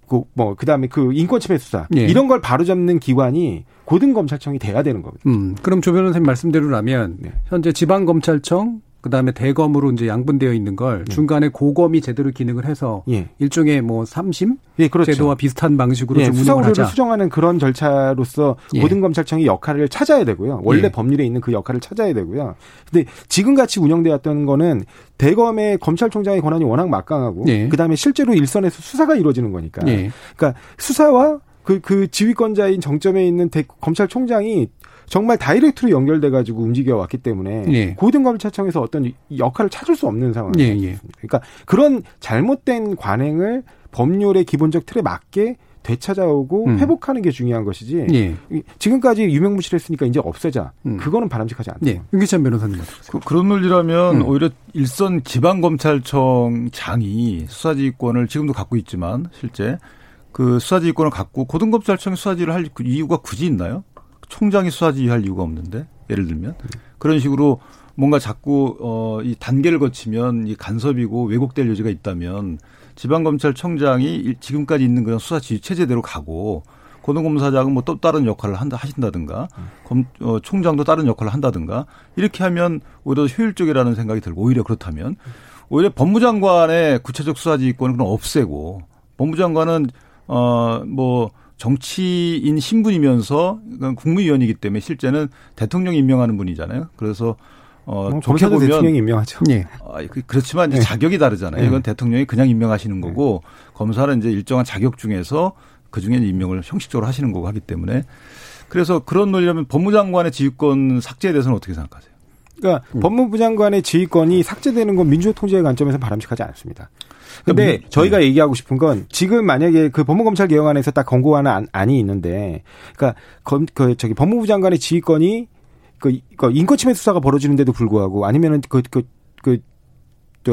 그, 뭐, 그 다음에 그 인권침해 수사. 예. 이런 걸 바로잡는 기관이 고등검찰청이 돼야 되는 겁니다. 음, 그럼 조 변호사님 말씀대로라면 네. 현재 지방검찰청, 그다음에 대검으로 이제 양분되어 있는 걸 네. 중간에 고검이 제대로 기능을 해서 예. 일종의 뭐 삼심 예, 그렇죠. 제도와 비슷한 방식으로 예, 하자. 수정하는 그런 절차로서 예. 모든 검찰청이 역할을 찾아야 되고요. 원래 예. 법률에 있는 그 역할을 찾아야 되고요. 근데 지금 같이 운영되었던 거는 대검의 검찰총장의 권한이 워낙 막강하고 예. 그다음에 실제로 일선에서 수사가 이루어지는 거니까. 예. 그러니까 수사와 그, 그 지휘권자인 정점에 있는 대, 검찰총장이 정말 다이렉트로 연결돼 가지고 움직여 왔기 때문에 예. 고등검찰청에서 어떤 역할을 찾을 수 없는 상황이에요. 예, 예. 그러니까 그런 잘못된 관행을 법률의 기본적 틀에 맞게 되찾아오고 음. 회복하는 게 중요한 것이지. 예. 지금까지 유명무실했으니까 이제 없애자. 음. 그거는 바람직하지 않다. 예. 윤기찬 변호사님 그, 런 논리라면 음. 오히려 일선 지방 검찰청 장이 수사지휘권을 지금도 갖고 있지만 실제 그 수사지휘권을 갖고 고등검찰청이 수사지를 할그 이유가 굳이 있나요? 총장이 수사 지휘할 이유가 없는데 예를 들면. 그런 식으로 뭔가 자꾸 어 이 단계를 거치면 이 간섭이고 왜곡될 여지가 있다면 지방검찰청장이 지금까지 있는 그런 수사 지휘 체제대로 가고 고등검사장은 뭐 또 다른 역할을 한다 하신다든가 검 어, 총장도 다른 역할을 한다든가 이렇게 하면 오히려 효율적이라는 생각이 들고 오히려 그렇다면 오히려 법무장관의 구체적 수사지휘권을 그럼 없애고 법무장관은 어뭐 정치인 신분이면서 국무위원이기 때문에 실제는 대통령이 임명하는 분이잖아요. 그래서 어, 뭐, 좋게 보면 대통령이 임명하죠. 예. 아, 그, 그렇지만 이제 예. 자격이 다르잖아요. 예. 이건 대통령이 그냥 임명하시는 예. 거고 검사는 이제 일정한 자격 중에서 그 중에 임명을 형식적으로 하시는 거고 하기 때문에 그래서 그런 논리라면 법무장관의 지휘권 삭제에 대해서는 어떻게 생각하세요? 그러니까 음. 법무부 장관의 지휘권이 삭제되는 건 민주적 통제의 관점에서 바람직하지 않습니다. 근데 그러니까 저희가 네. 얘기하고 싶은 건 지금 만약에 그 법무검찰 개혁안에서 딱 권고하는 안이 있는데, 그러니까 검, 그 저기 법무부 장관의 지휘권이 그, 그 인권 침해 수사가 벌어지는데도 불구하고 아니면은 그, 그, 그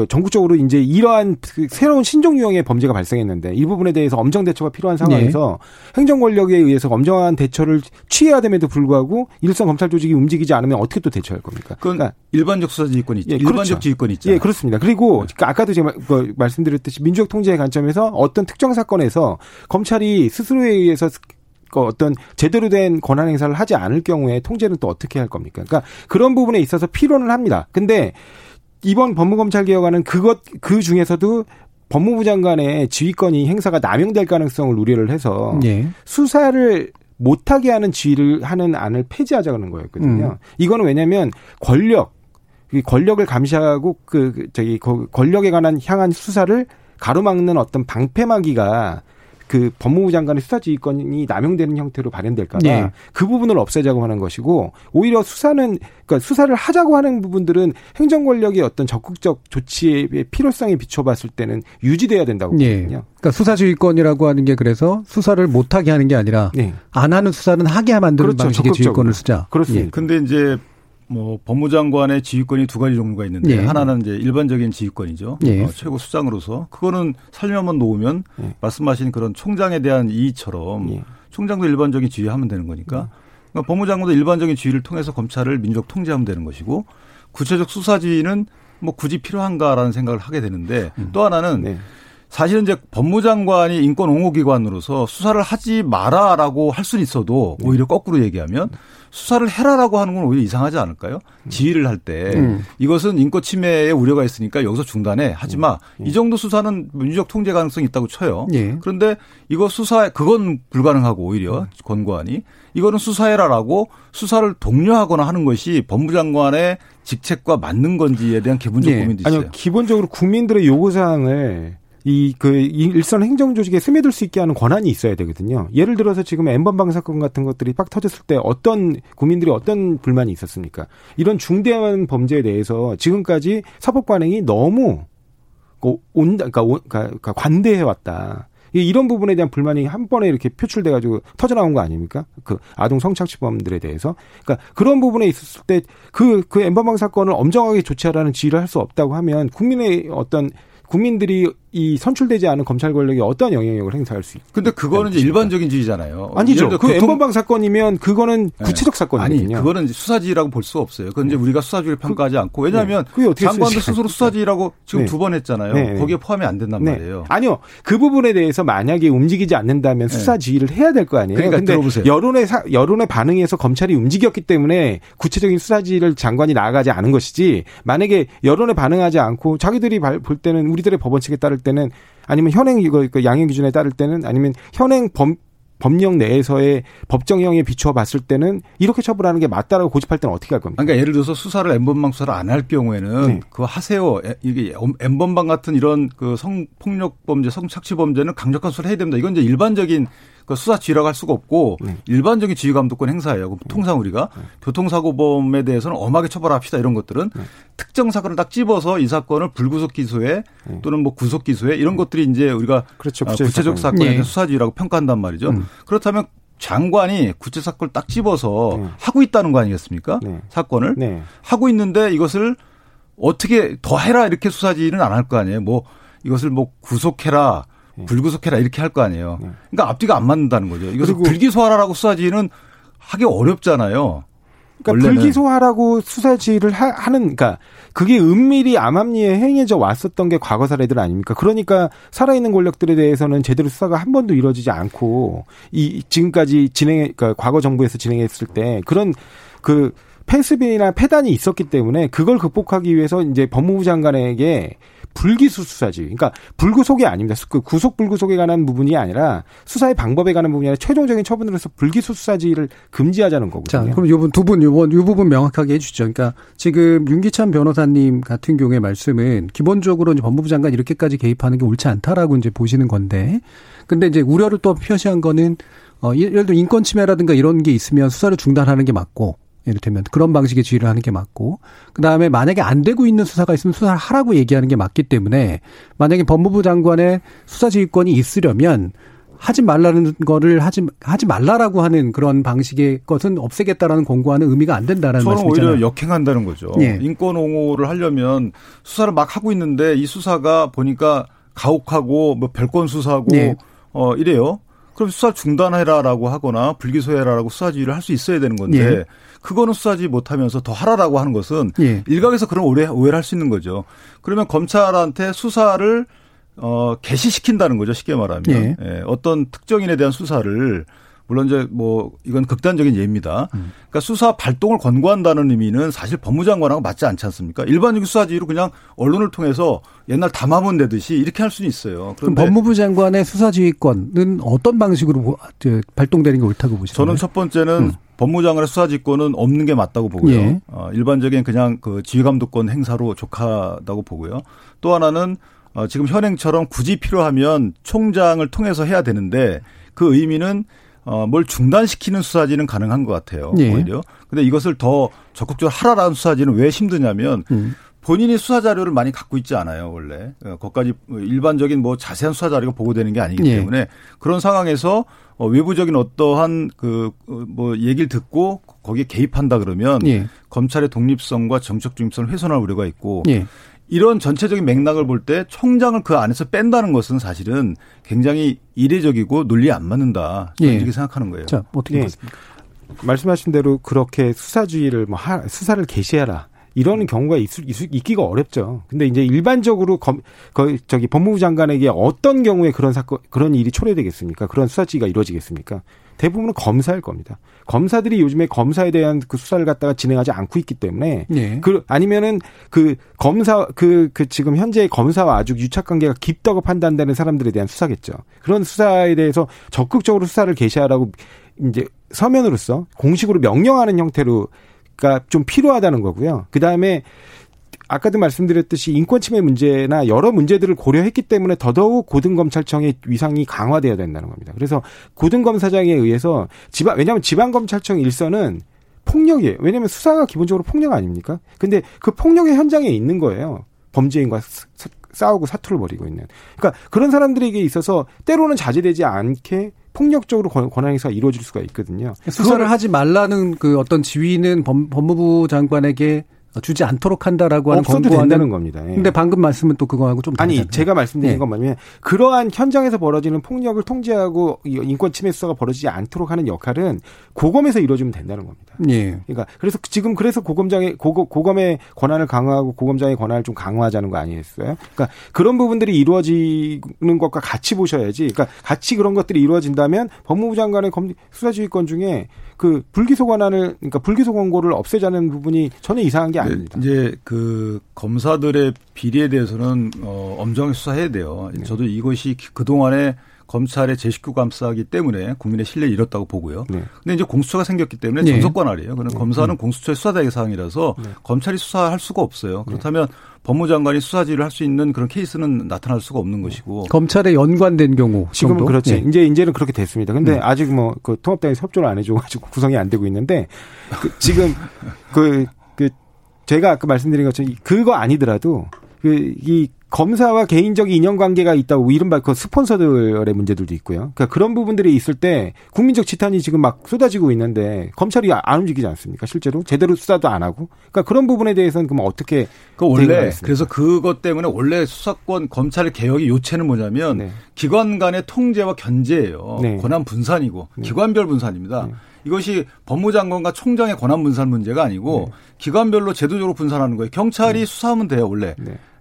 전국적으로 이제 이러한 그 새로운 신종 유형의 범죄가 발생했는데 이 부분에 대해서 엄정 대처가 필요한 상황에서 네. 행정 권력에 의해서 엄정한 대처를 취해야 됨에도 불구하고 일선 검찰 조직이 움직이지 않으면 어떻게 또 대처할 겁니까? 그러니까 일반적 수사 지휘권이 있죠. 예, 일반적 그렇죠. 지휘권이 있죠. 예, 그렇습니다. 그리고 네. 아까도 제가 뭐 말씀드렸듯이 민주적 통제의 관점에서 어떤 특정 사건에서 검찰이 스스로에 의해서 그 어떤 제대로 된 권한 행사를 하지 않을 경우에 통제는 또 어떻게 할 겁니까? 그러니까 그런 부분에 있어서 필요는 합니다. 근데 이번 법무검찰 개혁안은 그것 그 중에서도 법무부 장관의 지휘권이 행사가 남용될 가능성을 우려를 해서 예. 수사를 못하게 하는 지휘를 하는 안을 폐지하자는 거였거든요. 음. 이거는 왜냐하면 권력, 권력을 감시하고 그 저기 권력에 관한 향한 수사를 가로막는 어떤 방패막이가 그 법무부 장관의 수사 지휘권이 남용되는 형태로 발현될까봐 네. 그 부분을 없애자고 하는 것이고 오히려 수사는 그러니까 수사를 하자고 하는 부분들은 행정 권력의 어떤 적극적 조치의 필요성에 비춰봤을 때는 유지돼야 된다고 네. 보거든요. 네. 그러니까 수사 지휘권이라고 하는 게 그래서 수사를 못하게 하는 게 아니라 네. 안 하는 수사는 하게 만드는 그렇죠. 방식의 지휘권을 쓰자. 그렇습니다. 예. 근데 이제 뭐 법무장관의 지휘권이 두 가지 종류가 있는데 예. 하나는 이제 일반적인 지휘권이죠. 예. 어, 최고 수장으로서 그거는 살려만 놓으면 예. 말씀하신 그런 총장에 대한 이의처럼 예. 총장도 일반적인 지휘하면 되는 거니까 그러니까 법무장관도 일반적인 지휘를 통해서 검찰을 민족 통제하면 되는 것이고 구체적 수사 지휘는 뭐 굳이 필요한가라는 생각을 하게 되는데 음. 또 하나는 네. 사실은 이제 법무장관이 인권 옹호 기관으로서 수사를 하지 마라라고 할 수는 있어도 네. 오히려 거꾸로 얘기하면 수사를 해라라고 하는 건 오히려 이상하지 않을까요? 지휘를 할때 음. 이것은 인권 침해의 우려가 있으니까 여기서 중단해 하지 마. 음. 이 정도 수사는 민주적 통제 가능성이 있다고 쳐요. 예. 그런데 이거 수사 그건 불가능하고 오히려 권고안이 이거는 수사해라라고 수사를 독려하거나 하는 것이 법무장관의 직책과 맞는 건지에 대한 기본적 예. 고민도 있어요. 아니요, 기본적으로 국민들의 요구 사항을 이 그 일선 행정 조직에 스며들 수 있게 하는 권한이 있어야 되거든요. 예를 들어서 지금 엠번방 사건 같은 것들이 빡 터졌을 때 어떤 국민들이 어떤 불만이 있었습니까? 이런 중대한 범죄에 대해서 지금까지 사법 관행이 너무 그 온다 그러니까, 그러니까 관대해 왔다. 이런 부분에 대한 불만이 한 번에 이렇게 표출돼 가지고 터져 나온 거 아닙니까? 그 아동 성착취범들에 대해서. 그러니까 그런 부분에 있었을 때 그그 그 엠번방 사건을 엄정하게 조치하라는 지휘를 할 수 없다고 하면 국민의 어떤 국민들이 이 선출되지 않은 검찰 권력이 어떤 영향력을 행사할 수 있을까? 근데 그거는 이제 일반적인 지휘잖아요. 아니죠. 그. 엠번방 사건이면 그거는 네. 구체적 사건이거든요. 아니, 그거는 수사지휘라고 볼 수 없어요. 그건 이제 네. 우리가 수사지휘를 그 평가하지 그, 않고 왜냐하면 네. 장관도 스스로 수사지휘라고 지금 네. 두번 했잖아요. 네. 거기에 포함이 안 된단 네. 말이에요. 아니요. 그 부분에 대해서 만약에 움직이지 않는다면 수사지휘를 해야 될 거 아니에요. 그러니까 근데 들어보세요. 여론의 사, 여론의 반응에서 검찰이 움직였기 때문에 구체적인 수사지휘를 장관이 나아가지 않은 것이지 만약에 여론에 반응하지 않고 자기들이 볼 때는 우리들의 법원 측에 따를 때는 아니면 현행 이거 그 양형 기준에 따를 때는 아니면 현행 범 법령 내에서의 법정형에 비추어 봤을 때는 이렇게 처벌하는 게 맞다라고 고집할 때는 어떻게 할 겁니까? 그러니까 예를 들어서 수사를 엠번방 수사를 안 할 경우에는 네. 그거 하세요. 이게 엠번방 같은 이런 그 성폭력 범죄, 성착취 범죄는 강력한 수사를 해야 됩니다. 이건 이제 일반적인 그 수사 지휘라고 할 수가 없고 네. 일반적인 지휘 감독권 행사예요. 그럼 통상 우리가 네. 교통사고범에 대해서는 엄하게 처벌합시다 이런 것들은 네. 특정 사건을 딱 집어서 이 사건을 불구속 기소에 네. 또는 뭐 구속 기소에 이런 네. 것들이 이제 우리가 그렇죠. 아, 구체적 사건에 대한 수사 지휘라고 평가한단 말이죠. 음. 그렇다면 장관이 구체 사건을 딱 집어서 네. 하고 있다는 거 아니겠습니까? 네. 사건을 네. 하고 있는데 이것을 어떻게 더 해라 이렇게 수사지는 안 할 거 아니에요. 뭐 이것을 뭐 구속해라 예. 불구속해라 이렇게 할 거 아니에요. 예. 그러니까 앞뒤가 안 맞는다는 거죠. 이것을 불기소하라고 수사지는 하기 어렵잖아요. 그러니까. 불기소하라고 수사지를 하, 는 그러니까 그게 은밀히 암암리에 행해져 왔었던 게 과거 사례들 아닙니까? 그러니까 살아있는 권력들에 대해서는 제대로 수사가 한 번도 이루어지지 않고 이 지금까지 진행 그러니까 과거 정부에서 진행했을 때 그런 그 펜스빈이나 패단이 있었기 때문에 그걸 극복하기 위해서 이제 법무부 장관에게 불기소 수사지. 그러니까 불구속이 아닙니다. 그 구속 불구속에 관한 부분이 아니라 수사의 방법에 관한 부분이 아니라 최종적인 처분으로 해서 불기소 수사지를 금지하자는 거거든요. 자, 그럼 요분 두 분, 요번 요 부분 명확하게 해주죠. 그러니까 지금 윤기찬 변호사님 같은 경우의 말씀은 기본적으로 이제 법무부 장관 이렇게까지 개입하는 게 옳지 않다라고 이제 보시는 건데, 근데 이제 우려를 또 표시한 거는 어, 예를 들어 인권 침해라든가 이런 게 있으면 수사를 중단하는 게 맞고 이를테면 그런 방식의 지휘를 하는 게 맞고 그다음에 만약에 안 되고 있는 수사가 있으면 수사를 하라고 얘기하는 게 맞기 때문에 만약에 법무부 장관의 수사 지휘권이 있으려면 하지 말라는 거를 하지 하지 말라라고 하는 그런 방식의 것은 없애겠다라는 권고하는 의미가 안 된다라는 저는 말씀이잖아요. 오히려 역행한다는 거죠. 예. 인권 옹호를 하려면 수사를 막 하고 있는데 이 수사가 보니까 가혹하고 뭐 별건 수사고 예. 어 이래요. 그럼 수사 중단해라라고 하거나 불기소해라라고 수사지휘를 할 수 있어야 되는 건데 예. 그거는 수사지 못하면서 더 하라라고 하는 것은 예. 일각에서 그런 오해, 오해를 할 수 있는 거죠. 그러면 검찰한테 수사를 어 개시시킨다는 거죠. 쉽게 말하면 예. 예. 어떤 특정인에 대한 수사를 물론 이제 뭐 이건 극단적인 예입니다. 음. 그러니까 수사 발동을 권고한다는 의미는 사실 법무장관하고 맞지 않지 않습니까? 일반적인 수사지휘로 그냥 언론을 통해서 옛날 담화문 내듯이 이렇게 할 수는 있어요. 그럼 법무부 장관의 수사지휘권은 어떤 방식으로 발동되는 게 옳다고 보시나요? 저는 첫 번째는 음. 법무장관의 수사지권은 없는 게 맞다고 보고요. 예. 어, 일반적인 그냥 그 지휘감독권 행사로 족하다고 보고요. 또 하나는 어, 지금 현행처럼 굳이 필요하면 총장을 통해서 해야 되는데 그 의미는 어, 뭘 중단시키는 수사지는 가능한 것 같아요. 예. 오히려. 근데 이것을 더 적극적으로 하라라는 수사지는 왜 힘드냐면 음. 본인이 수사 자료를 많이 갖고 있지 않아요, 원래. 어, 거기까지 일반적인 뭐 자세한 수사 자료가 보고되는 게 아니기 예. 때문에 그런 상황에서 어, 외부적인 어떠한 그뭐 어, 얘기를 듣고 거기에 개입한다 그러면 예. 검찰의 독립성과 정책 중립성을 훼손할 우려가 있고 예. 이런 전체적인 맥락을 볼 때 총장을 그 안에서 뺀다는 것은 사실은 굉장히 이례적이고 논리에 안 맞는다. 예. 이렇게 생각하는 거예요. 자, 어떻게 예. 보십니까? 말씀하신 대로 그렇게 수사주의를 뭐 하, 수사를 개시해라. 이런 경우가 있, 있, 있기가 어렵죠. 근데 이제 일반적으로 검, 거, 저기 법무부 장관에게 어떤 경우에 그런 사건, 그런 일이 초래되겠습니까? 그런 수사지가 이루어지겠습니까? 대부분은 검사일 겁니다. 검사들이 요즘에 검사에 대한 그 수사를 갖다가 진행하지 않고 있기 때문에 네. 그 아니면은 그 검사 그그 그 지금 현재 검사와 아주 유착 관계가 깊다고 판단되는 사람들에 대한 수사겠죠. 그런 수사에 대해서 적극적으로 수사를 개시하라고 이제 서면으로서 공식으로 명령하는 형태로 그러니까 좀 필요하다는 거고요. 그 다음에 아까도 말씀드렸듯이 인권 침해 문제나 여러 문제들을 고려했기 때문에 더더욱 고등검찰청의 위상이 강화돼야 된다는 겁니다. 그래서 고등검사장에 의해서 지방 왜냐하면 지방검찰청 일선은 폭력이에요. 왜냐하면 수사가 기본적으로 폭력 아닙니까? 근데 그 폭력의 현장에 있는 거예요. 범죄인과 싸우고 사투를 벌이고 있는. 그러니까 그런 사람들에게 있어서 때로는 자제되지 않게 폭력적으로 권한 행사가 이루어질 수가 있거든요. 수사를 하지 말라는 그 어떤 지위는 법, 법무부 장관에게 주지 않도록 한다라고 하는 없어도 된다는 겁니다. 예. 근데 방금 말씀은 또 그거하고 좀 아니 제가 말씀드린 예. 건 뭐냐면 그러한 현장에서 벌어지는 폭력을 통제하고 인권 침해 수사가 벌어지지 않도록 하는 역할은 고검에서 이루어지면 된다는 겁니다. 예. 그러니까 그래서 지금 그래서 고검장의 고검, 고검의 권한을 강화하고 고검장의 권한을 좀 강화하자는 거 아니겠어요? 그러니까 그런 부분들이 이루어지는 것과 같이 보셔야지. 그러니까 같이 그런 것들이 이루어진다면 법무부 장관의 검, 수사지휘권 중에 그 불기소 권한을 그러니까 불기소 권고를 없애자는 부분이 전혀 이상한 게 아닙니다. 이제 그 검사들의 비리에 대해서는 어 엄정히 수사해야 돼요. 네. 저도 이것이 그 동안에 검찰의 제19 감사하기 때문에 국민의 신뢰를 잃었다고 보고요. 네. 근데 이제 공수처가 생겼기 때문에 네. 전속 관할이에요. 그는 네. 검사는 음. 공수처의 수사 대상이라서 네. 검찰이 수사할 수가 없어요. 네. 그렇다면 법무장관이 수사지를 할 수 있는 그런 케이스는 나타날 수가 없는 것이고 검찰에 연관된 경우 지금은 그렇지 네. 이제 이제는 그렇게 됐습니다. 근데 음. 아직 뭐 그 통합당에서 협조를 안 해줘가지고 (laughs) 구성이 안 되고 있는데 그 지금 그, 그 제가 아까 말씀드린 것처럼 그거 아니더라도 그 이 검사와 개인적 인연관계가 있다고 이른바 그 스폰서들의 문제들도 있고요. 그러니까 그런 부분들이 있을 때 국민적 지탄이 지금 막 쏟아지고 있는데 검찰이 안 움직이지 않습니까? 실제로 제대로 수사도 안 하고. 그러니까 그런 부분에 대해서는 그럼 어떻게 그 원래 그래서 그것 때문에 원래 수사권 검찰 개혁의 요체는 뭐냐면 네. 기관 간의 통제와 견제예요. 네. 권한 분산이고 네. 기관별 분산입니다. 네. 이것이 법무장관과 총장의 권한 분산 문제가 아니고 네. 기관별로 제도적으로 분산하는 거예요. 경찰이 네. 수사하면 돼요, 원래.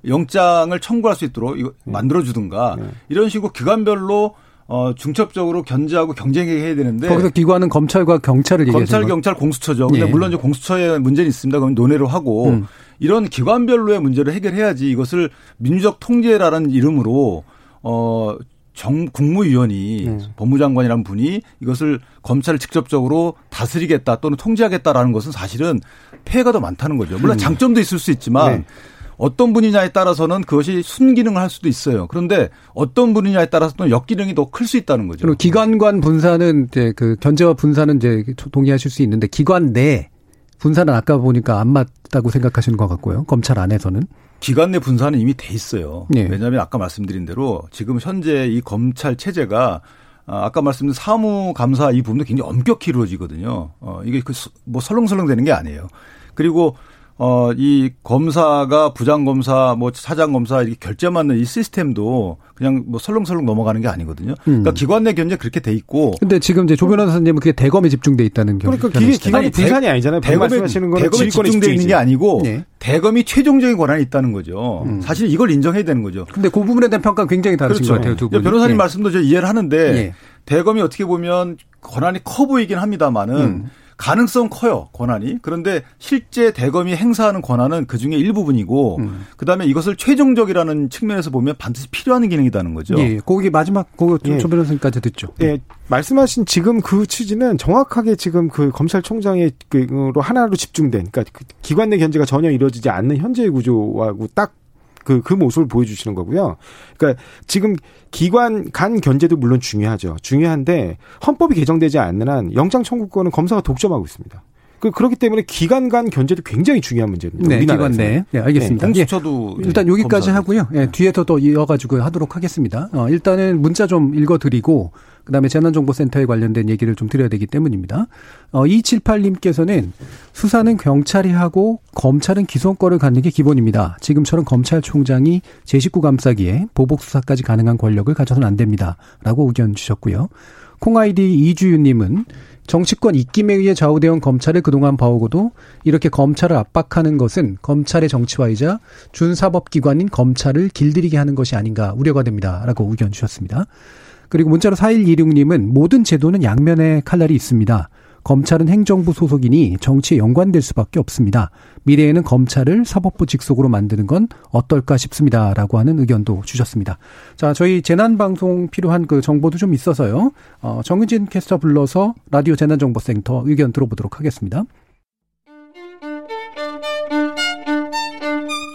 영장을 청구할 수 있도록 이거 네. 만들어 주든가 네. 이런 식으로 기관별로 어 중첩적으로 견제하고 경쟁해야 되는데 거기서 기관은 검찰과 경찰을 검찰 경찰 공수처죠. 근데 네. 물론 이제 공수처에 문제는 있습니다. 그럼 논의를 하고 음. 이런 기관별로의 문제를 해결해야지 이것을 민주적 통제라는 이름으로 어 정, 국무위원이 네. 법무장관이라는 분이 이것을 검찰을 직접적으로 다스리겠다 또는 통제하겠다라는 것은 사실은 폐해가 더 많다는 거죠. 물론 음. 장점도 있을 수 있지만 네. 어떤 분이냐에 따라서는 그것이 순기능을 할 수도 있어요. 그런데 어떤 분이냐에 따라서 또 역기능이 더 클 수 있다는 거죠. 그리고 기관관 분산은 이제 그 견제와 분산은 이제 동의하실 수 있는데 기관 내 분산은 아까 보니까 안 맞다고 생각하시는 것 같고요. 검찰 안에서는. 기관 내 분산은 이미 돼 있어요. 네. 왜냐하면 아까 말씀드린 대로 지금 현재 이 검찰 체제가 아, 아까 말씀드린 사무 감사 이 부분도 굉장히 엄격히 이루어지거든요. 어, 이게 그 뭐 설렁설렁 되는 게 아니에요. 그리고 어, 이 검사가 부장검사, 뭐 사장검사 이렇게 결제 맞는 이 시스템도 그냥 뭐 설렁설렁 넘어가는 게 아니거든요. 그러니까 음. 기관 내 견제 그렇게 돼 있고. 근데 지금 이제 조 변호사님은 그게 대검에 집중돼 있다는 경우. 그러니까 기계, 기관이 분산이 아니잖아요. 대검에, 대검에 집중돼 있는 게 아니고 네. 대검이 최종적인 권한이 있다는 거죠. 음. 사실 이걸 인정해야 되는 거죠. 근데 그 부분에 대한 평가가 굉장히 다르신 그렇죠. 것 같아요. 두 분. 변호사님 네. 말씀도 저 이해를 하는데 네. 대검이 어떻게 보면 권한이 커 보이긴 합니다만은 음. 가능성 커요 권한이 그런데 실제 대검이 행사하는 권한은 그 중에 일부분이고 음. 그다음에 이것을 최종적이라는 측면에서 보면 반드시 필요한 기능이라는 거죠. 예, 거기 마지막 그거 예. 조 변호사님까지 듣죠. 예, 말씀하신 지금 그 취지는 정확하게 지금 그 검찰총장의 그로 하나로 집중된 그러니까 그 기관 내 견제가 전혀 이루어지지 않는 현재의 구조하고 딱 그, 그 모습을 보여주시는 거고요. 그러니까 지금 기관 간 견제도 물론 중요하죠. 중요한데 헌법이 개정되지 않는 한 영장 청구권은 검사가 독점하고 있습니다. 그 그렇기 때문에 기관 간 견제도 굉장히 중요한 문제입니다. 네, 기관 내. 네, 알겠습니다. 네, 공수처도 예, 일단 여기까지 하고요. 예, 뒤에서 또 이어가지고 하도록 하겠습니다. 어, 일단은 문자 좀 읽어드리고 그다음에 재난정보센터에 관련된 얘기를 좀 드려야 되기 때문입니다. 어, 278님께서는 수사는 경찰이 하고 검찰은 기소권을 갖는 게 기본입니다. 지금처럼 검찰총장이 제 식구 감싸기에 보복 수사까지 가능한 권력을 가져서는 안 됩니다. 라고 의견 주셨고요. 콩아이디 이주윤님은 정치권 입김에 의해 좌우되어 온 검찰을 그동안 봐오고도 이렇게 검찰을 압박하는 것은 검찰의 정치화이자 준사법기관인 검찰을 길들이게 하는 것이 아닌가 우려가 됩니다. 라고 의견 주셨습니다. 그리고 문자로 4126님은 모든 제도는 양면의 칼날이 있습니다. 검찰은 행정부 소속이니 정치에 연관될 수밖에 없습니다. 미래에는 검찰을 사법부 직속으로 만드는 건 어떨까 싶습니다. 라고 하는 의견도 주셨습니다. 자, 저희 재난 방송 필요한 그 정보도 좀 있어서요. 어, 정은진 캐스터 불러서 라디오 재난 정보센터 의견 들어보도록 하겠습니다.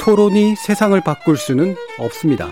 토론이 세상을 바꿀 수는 없습니다.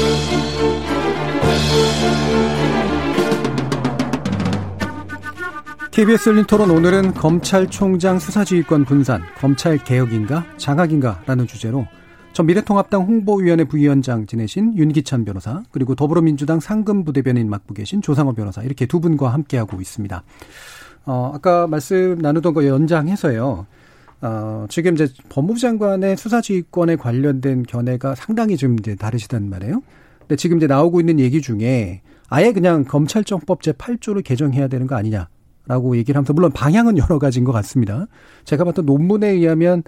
KBS 열린 토론 오늘은 검찰총장 수사지휘권 분산, 검찰 개혁인가 장악인가 라는 주제로 전 미래통합당 홍보위원회 부위원장 지내신 윤기찬 변호사 그리고 더불어민주당 상금부대변인 맡고 계신 조상호 변호사 이렇게 두 분과 함께하고 있습니다. 어, 아까 말씀 나누던 거 연장해서요. 어, 지금 이제 법무부 장관의 수사지휘권에 관련된 견해가 상당히 좀 이제 다르시단 말이에요. 근데 지금 이제 나오고 있는 얘기 중에 아예 그냥 검찰정법 제8조를 개정해야 되는 거 아니냐. 라고 얘기를 하면서 물론 방향은 여러 가지인 것 같습니다. 제가 봤던 논문에 의하면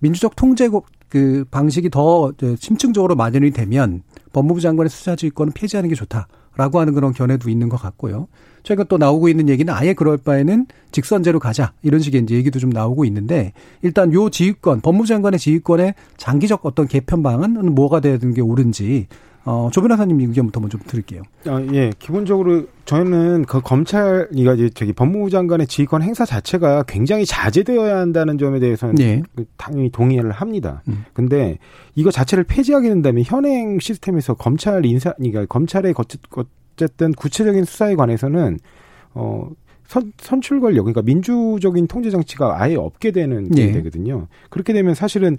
민주적 통제 그 방식이 더 심층적으로 마련이 되면 법무부 장관의 수사지휘권을 폐지하는 게 좋다라고 하는 그런 견해도 있는 것 같고요. 최근 또 나오고 있는 얘기는 아예 그럴 바에는 직선제로 가자 이런 식의 이제 얘기도 좀 나오고 있는데 일단 요 지휘권 법무부 장관의 지휘권의 장기적 어떤 개편 방안은 뭐가 되는 게 옳은지 어, 조 변호사님 의견부터 먼저 들을게요. 아, 예. 기본적으로 저는 그 검찰, 이가 이제 저기 법무부 장관의 지휘권 행사 자체가 굉장히 자제되어야 한다는 점에 대해서는 예. 그 당연히 동의를 합니다. 음. 근데 이거 자체를 폐지하게 된다면 현행 시스템에서 검찰 인사, 그러니까 검찰의 어쨌든 구체적인 수사에 관해서는 어, 선, 선출 권력, 그러니까 민주적인 통제 장치가 아예 없게 되는 게 예. 되거든요. 그렇게 되면 사실은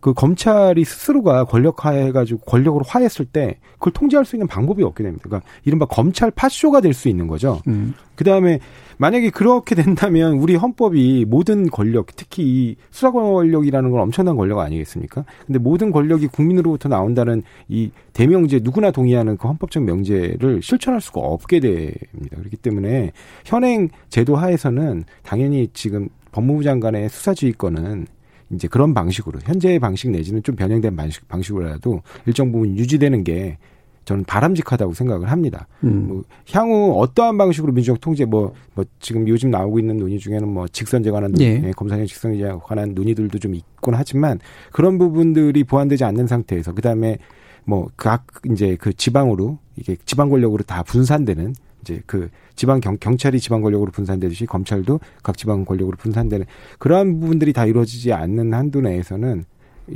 그 검찰이 스스로가 권력화해가지고 권력으로 화했을 때 그걸 통제할 수 있는 방법이 없게 됩니다. 그러니까 이른바 검찰 파쇼가 될 수 있는 거죠. 음. 그 다음에 만약에 그렇게 된다면 우리 헌법이 모든 권력, 특히 이 수사 권력이라는 건 엄청난 권력 아니겠습니까? 근데 모든 권력이 국민으로부터 나온다는 이 대명제 누구나 동의하는 그 헌법적 명제를 실천할 수가 없게 됩니다. 그렇기 때문에 현행 제도 하에서는 당연히 지금 법무부 장관의 수사지휘권은 이제 그런 방식으로 현재의 방식 내지는 좀 변형된 방식 방식으로라도 일정 부분 유지되는 게 저는 바람직하다고 생각을 합니다. 음. 뭐 향후 어떠한 방식으로 민주적 통제 뭐, 뭐 지금 요즘 나오고 있는 논의 중에는 뭐 직선제 관한 논의, 예. 예 검사형 직선제 관한 논의들도 좀 있곤 하지만 그런 부분들이 보완되지 않는 상태에서 그 다음에 뭐 각 이제 그 지방으로 이게 지방 권력으로 다 분산되는 이제 그 지방 경, 경찰이 지방 권력으로 분산되듯이 검찰도 각 지방 권력으로 분산되는 그러한 부분들이 다 이루어지지 않는 한도 내에서는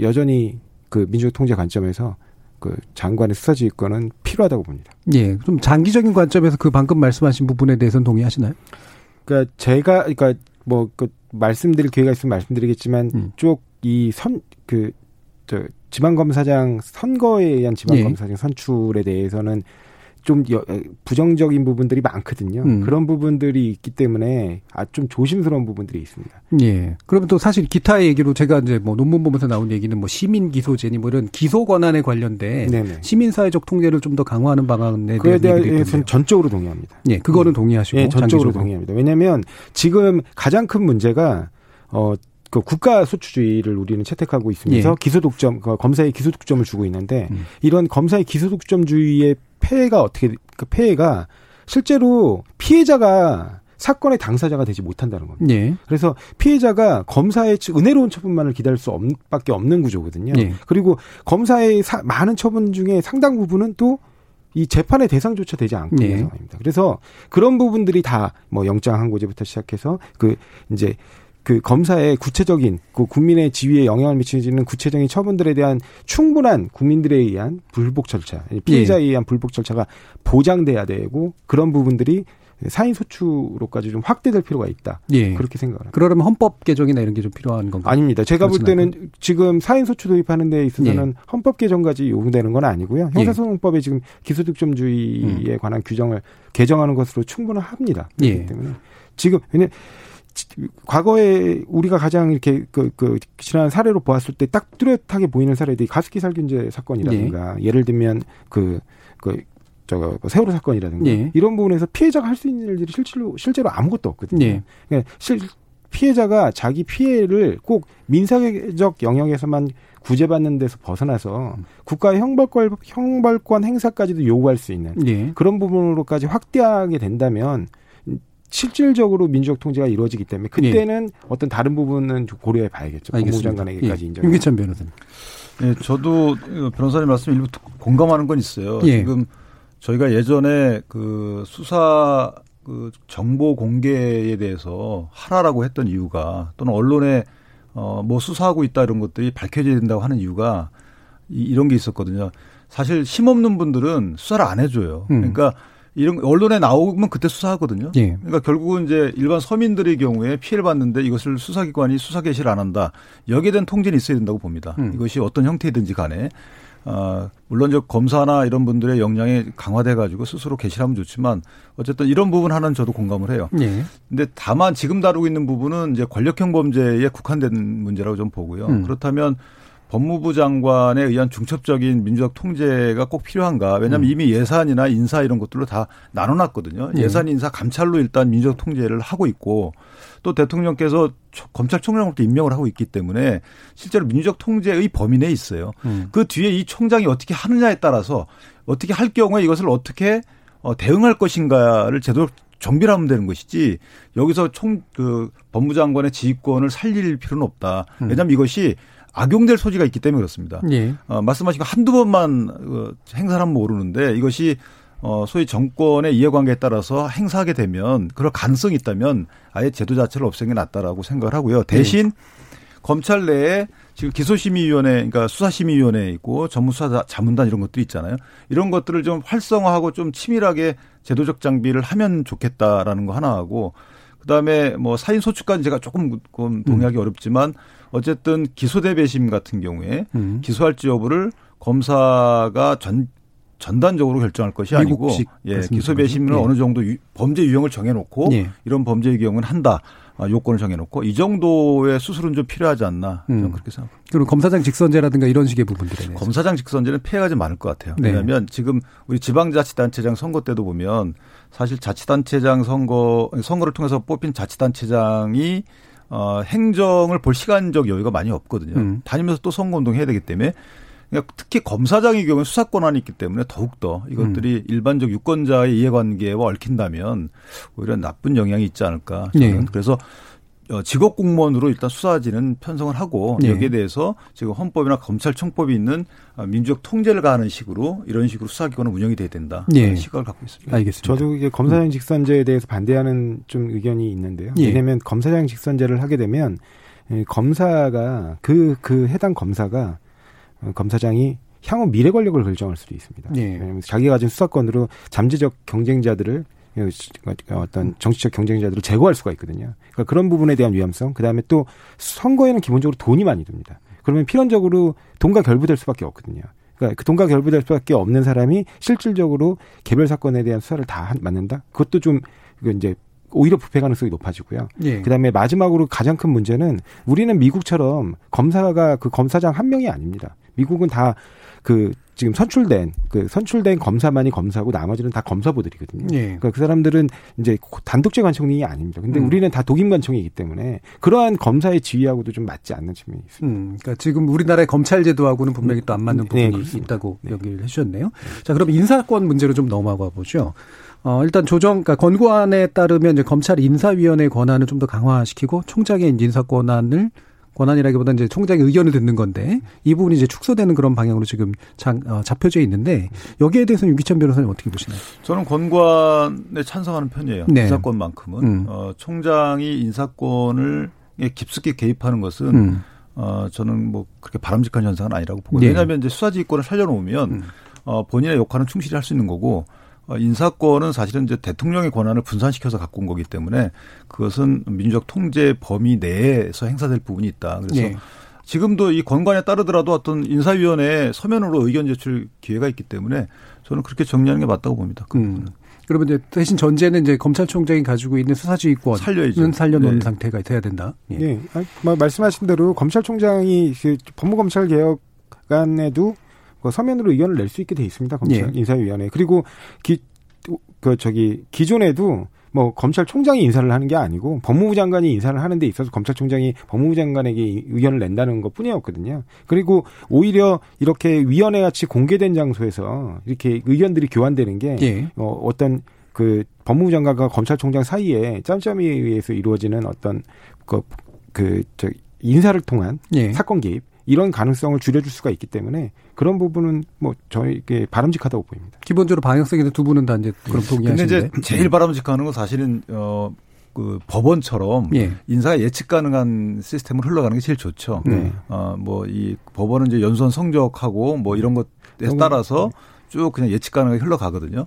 여전히 그 민주적 통제 관점에서 그 장관의 수사 지휘권은 필요하다고 봅니다. 예, 좀 장기적인 관점에서 그 방금 말씀하신 부분에 대해서는 동의하시나요? 그러니까 제가 그러니까 뭐 그 말씀드릴 기회가 있으면 말씀드리겠지만 음. 쪽이 선 그 저 지방검사장 선거에 의한 지방검사장 예. 선출에 대해서는 좀 부정적인 부분들이 많거든요. 음. 그런 부분들이 있기 때문에 아 좀 조심스러운 부분들이 있습니다. 예. 그러면 또 사실 기타 얘기로 제가 이제 뭐 논문 보면서 나온 얘기는 뭐 시민 기소제니 뭐 이런 기소 권한에 관련된 네네. 시민 사회적 통제를 좀 더 강화하는 방안에 그에 대해서 전적으로 동의합니다. 예, 그거는 동의하시고 예, 전적으로 동의합니다. 왜냐하면 지금 가장 큰 문제가 어 그 국가 소추주의를 우리는 채택하고 있으면서 예. 기소독점 그 검사의 기소독점을 주고 있는데 음. 이런 검사의 기소독점주의의 폐해가 어떻게 그 폐해가 실제로 피해자가 사건의 당사자가 되지 못한다는 겁니다. 예. 그래서 피해자가 검사의 은혜로운 처분만을 기다릴 수 없, 밖에 없는 구조거든요. 예. 그리고 검사의 사, 많은 처분 중에 상당 부분은 또이 재판의 대상조차 되지 않고 있는 예. 상황입니다. 그래서 그런 부분들이 다 뭐 영장 항고제부터 시작해서 그 이제 그 검사의 구체적인 그 국민의 지위에 영향을 미치는 구체적인 처분들에 대한 충분한 국민들에 의한 불복 절차, 피해자에 예. 의한 불복 절차가 보장돼야 되고 그런 부분들이 사인 소추로까지 좀 확대될 필요가 있다. 예. 그렇게 생각합니다. 그러려면 헌법 개정이나 이런 게 좀 필요한 건가요? 아닙니다. 제가 볼 때는 않고. 지금 사인 소추 도입하는 데 있어서는 예. 헌법 개정까지 요구되는 건 아니고요. 예. 형사소송법에 지금 기소득점주의에 음. 관한 규정을 개정하는 것으로 충분합니다. 그렇기 예. 때문에 지금 왜냐 과거에 우리가 가장 이렇게 그, 그 지난 사례로 보았을 때 딱 뚜렷하게 보이는 사례들이 가습기 살균제 사건이라든가 네. 예를 들면 그, 그, 저거 뭐 세월호 사건이라든가 네. 이런 부분에서 피해자가 할 수 있는 일들이 실제로 실제로 아무것도 없거든요. 네. 그러니까 실 피해자가 자기 피해를 꼭 민사적 영역에서만 구제받는 데서 벗어나서 국가의 형벌권 형벌권 행사까지도 요구할 수 있는 네. 그런 부분으로까지 확대하게 된다면 실질적으로 민주적 통제가 이루어지기 때문에 그때는 예. 어떤 다른 부분은 고려해 봐야겠죠. 법무부 장관 에게까지 예. 인정. 윤기찬 변호사님. 예, 저도 변호사님 말씀 일부 공감하는 건 있어요. 예. 지금 저희가 예전에 그 수사 그 정보 공개에 대해서 하라라고 했던 이유가 또는 언론에 어뭐 수사하고 있다 이런 것들이 밝혀져야 된다고 하는 이유가 이, 이런 게 있었거든요. 사실 힘없는 분들은 수사를 안 해줘요. 음. 그러니까 이런 언론에 나오면 그때 수사하거든요. 예. 그러니까 결국은 이제 일반 서민들의 경우에 피해를 받는데 이것을 수사기관이 수사 개시를 안 한다. 여기에 대한 통제는 있어야 된다고 봅니다. 음. 이것이 어떤 형태든지 간에 어, 물론 저 검사나 이런 분들의 역량이 강화돼 가지고 스스로 개시하면 좋지만 어쨌든 이런 부분 하나는 저도 공감을 해요. 예. 근데 다만 지금 다루고 있는 부분은 이제 권력형 범죄에 국한된 문제라고 좀 보고요. 음. 그렇다면 법무부 장관에 의한 중첩적인 민주적 통제가 꼭 필요한가? 왜냐하면 음. 이미 예산이나 인사 이런 것들로 다 나눠놨거든요. 예. 예산, 인사, 감찰로 일단 민주적 통제를 하고 있고 또 대통령께서 검찰총장으로도 임명을 하고 있기 때문에 실제로 민주적 통제의 범위 내에 있어요. 음. 그 뒤에 이 총장이 어떻게 하느냐에 따라서 어떻게 할 경우에 이것을 어떻게 어, 대응할 것인가를 제대로 정비를 하면 되는 것이지 여기서 총 그 법무장관의 지휘권을 살릴 필요는 없다. 음. 왜냐하면 이것이 악용될 소지가 있기 때문에 그렇습니다. 예. 어, 말씀하신 거 한두 번만 어, 행사를 하면 모르는데 이것이 어, 소위 정권의 이해관계에 따라서 행사하게 되면 그럴 가능성이 있다면 아예 제도 자체를 없애는 게 낫다라고 생각을 하고요. 대신 예. 검찰 내에 지금 기소심의위원회, 그러니까 수사심의위원회 있고 전문수사 자문단 이런 것들이 있잖아요. 이런 것들을 좀 활성화하고 좀 치밀하게 제도적 장비를 하면 좋겠다라는 거 하나 하고 그다음에 뭐 사인 소추까지 제가 조금 동의하기 음. 어렵지만 어쨌든 기소대 배심 같은 경우에 음. 기소할지 여부를 검사가 전 전단적으로 결정할 것이 아니고 예, 기소 배심은 예. 어느 정도 유, 범죄 유형을 정해놓고 예. 이런 범죄의 경우는 한다. 아, 요건을 정해놓고 이 정도의 수술은 좀 필요하지 않나 저는 음. 그렇게 생각합니다. 그리고 검사장 직선제라든가 이런 식의 부분들에 검사장 직선제는 폐해가 좀 많을 것 같아요. 네. 왜냐하면 지금 우리 지방자치단체장 선거 때도 보면 사실 자치단체장 선거 선거를 통해서 뽑힌 자치단체장이 어, 행정을 볼 시간적 여유가 많이 없거든요. 음. 다니면서 또 선거운동 해야 되기 때문에 그러니까 특히 검사장의 경우에 수사 권한이 있기 때문에 더욱더 이것들이 음. 일반적 유권자의 이해관계와 얽힌다면 오히려 나쁜 영향이 있지 않을까. 저는. 네. 그래서 어, 직업 공무원으로 일단 수사지는 편성을 하고 네. 여기에 대해서 지금 헌법이나 검찰청법이 있는 어, 민주적 통제를 가하는 식으로 이런 식으로 수사기관은 운영이 돼야 된다. 네. 시각을 갖고 있습니다. 알겠습니다. 저도 이게 검사장 직선제에 대해서 반대하는 좀 의견이 있는데요. 예. 왜냐하면 검사장 직선제를 하게 되면 검사가 그그 그 해당 검사가 어, 검사장이 향후 미래 권력을 결정할 수도 있습니다. 예. 왜냐하면 자기가 가진 수사권으로 잠재적 경쟁자들을 어떤 정치적 경쟁자들을 제거할 수가 있거든요. 그러니까 그런 부분에 대한 위험성, 그 다음에 또 선거에는 기본적으로 돈이 많이 듭니다. 그러면 필연적으로 돈과 결부될 수밖에 없거든요. 그러니까 그 돈과 결부될 수밖에 없는 사람이 실질적으로 개별 사건에 대한 수사를 다 맡는다. 그것도 좀 이제 오히려 부패 가능성이 높아지고요. 예. 그다음에 마지막으로 가장 큰 문제는 우리는 미국처럼 검사가 그 검사장 한 명이 아닙니다. 미국은 다 그 지금 선출된 그 선출된 검사만이 검사고 나머지는 다 검사부들이거든요. 예. 그러니까 그 사람들은 이제 단독제 관청이 아닙니다. 근데 음. 우리는 다 독임 관청이기 때문에 그러한 검사의 지위하고도 좀 맞지 않는 측면이 있습니다. 음, 그러니까 지금 우리나라의 검찰 제도하고는 분명히 또 안 맞는 네, 부분이 네, 있다고 네. 여기를 해주셨네요. 자, 그럼 인사권 문제로 좀 넘어가 보죠. 어, 일단 조정, 그러니까 권고안에 따르면 이제 검찰 인사위원회 권한을 좀 더 강화시키고 총장의 인사 권한을 권한이라기보다는 이제 총장의 의견을 듣는 건데 이 부분이 이제 축소되는 그런 방향으로 지금 장, 어, 잡혀져 있는데 여기에 대해서는 유기천 변호사님 어떻게 보시나요? 저는 권관에 찬성하는 편이에요. 네. 인사권만큼은 음. 어, 총장이 인사권을 깊숙이 개입하는 것은 음. 어, 저는 뭐 그렇게 바람직한 현상은 아니라고 보고 네. 왜냐하면 이제 수사지휘권을 살려놓으면 음. 어, 본인의 역할은 충실히 할 수 있는 거고 어, 인사권은 사실은 이제 대통령의 권한을 분산시켜서 갖고 온 거기 때문에 그것은 민주적 통제 범위 내에서 행사될 부분이 있다. 그래서 네. 지금도 이 권관에 따르더라도 어떤 인사위원회 서면으로 의견 제출 기회가 있기 때문에 저는 그렇게 정리하는 게 맞다고 봅니다. 그 음. 그러면 이제 대신 전제는 이제 검찰총장이 가지고 있는 수사지휘권은 살려야죠. 살려놓은 네. 상태가 돼야 된다. 예. 네. 뭐 말씀하신 대로 검찰총장이 그 법무검찰 개혁안에도 그 서면으로 의견을 낼 수 있게 돼 있습니다. 검찰 예. 인사위원회. 그리고 기, 그 저기 기존에도 뭐 검찰총장이 인사를 하는 게 아니고 법무부 장관이 인사를 하는 데 있어서 검찰총장이 법무부 장관에게 의견을 낸다는 것 뿐이었거든요. 그리고 오히려 이렇게 위원회 같이 공개된 장소에서 이렇게 의견들이 교환되는 게 예. 어, 어떤 그 법무부 장관과 검찰총장 사이에 짬짬이에 의해서 이루어지는 어떤 그, 그, 저, 인사를 통한 예. 사건 개입 이런 가능성을 줄여줄 수가 있기 때문에 그런 부분은 뭐 저에게 바람직하다고 보입니다. 기본적으로 방향성에 두 분은 다 이제 그럼 동의하시는데. 근데 이제 제일 바람직한 건 사실은 어. 그 법원처럼 예. 인사가 예측 가능한 시스템을 흘러가는 게 제일 좋죠. 네. 어뭐 이 법원은 이제 연수원 성적하고 뭐 이런 것에 따라서 쭉 그냥 예측 가능하게 흘러가거든요.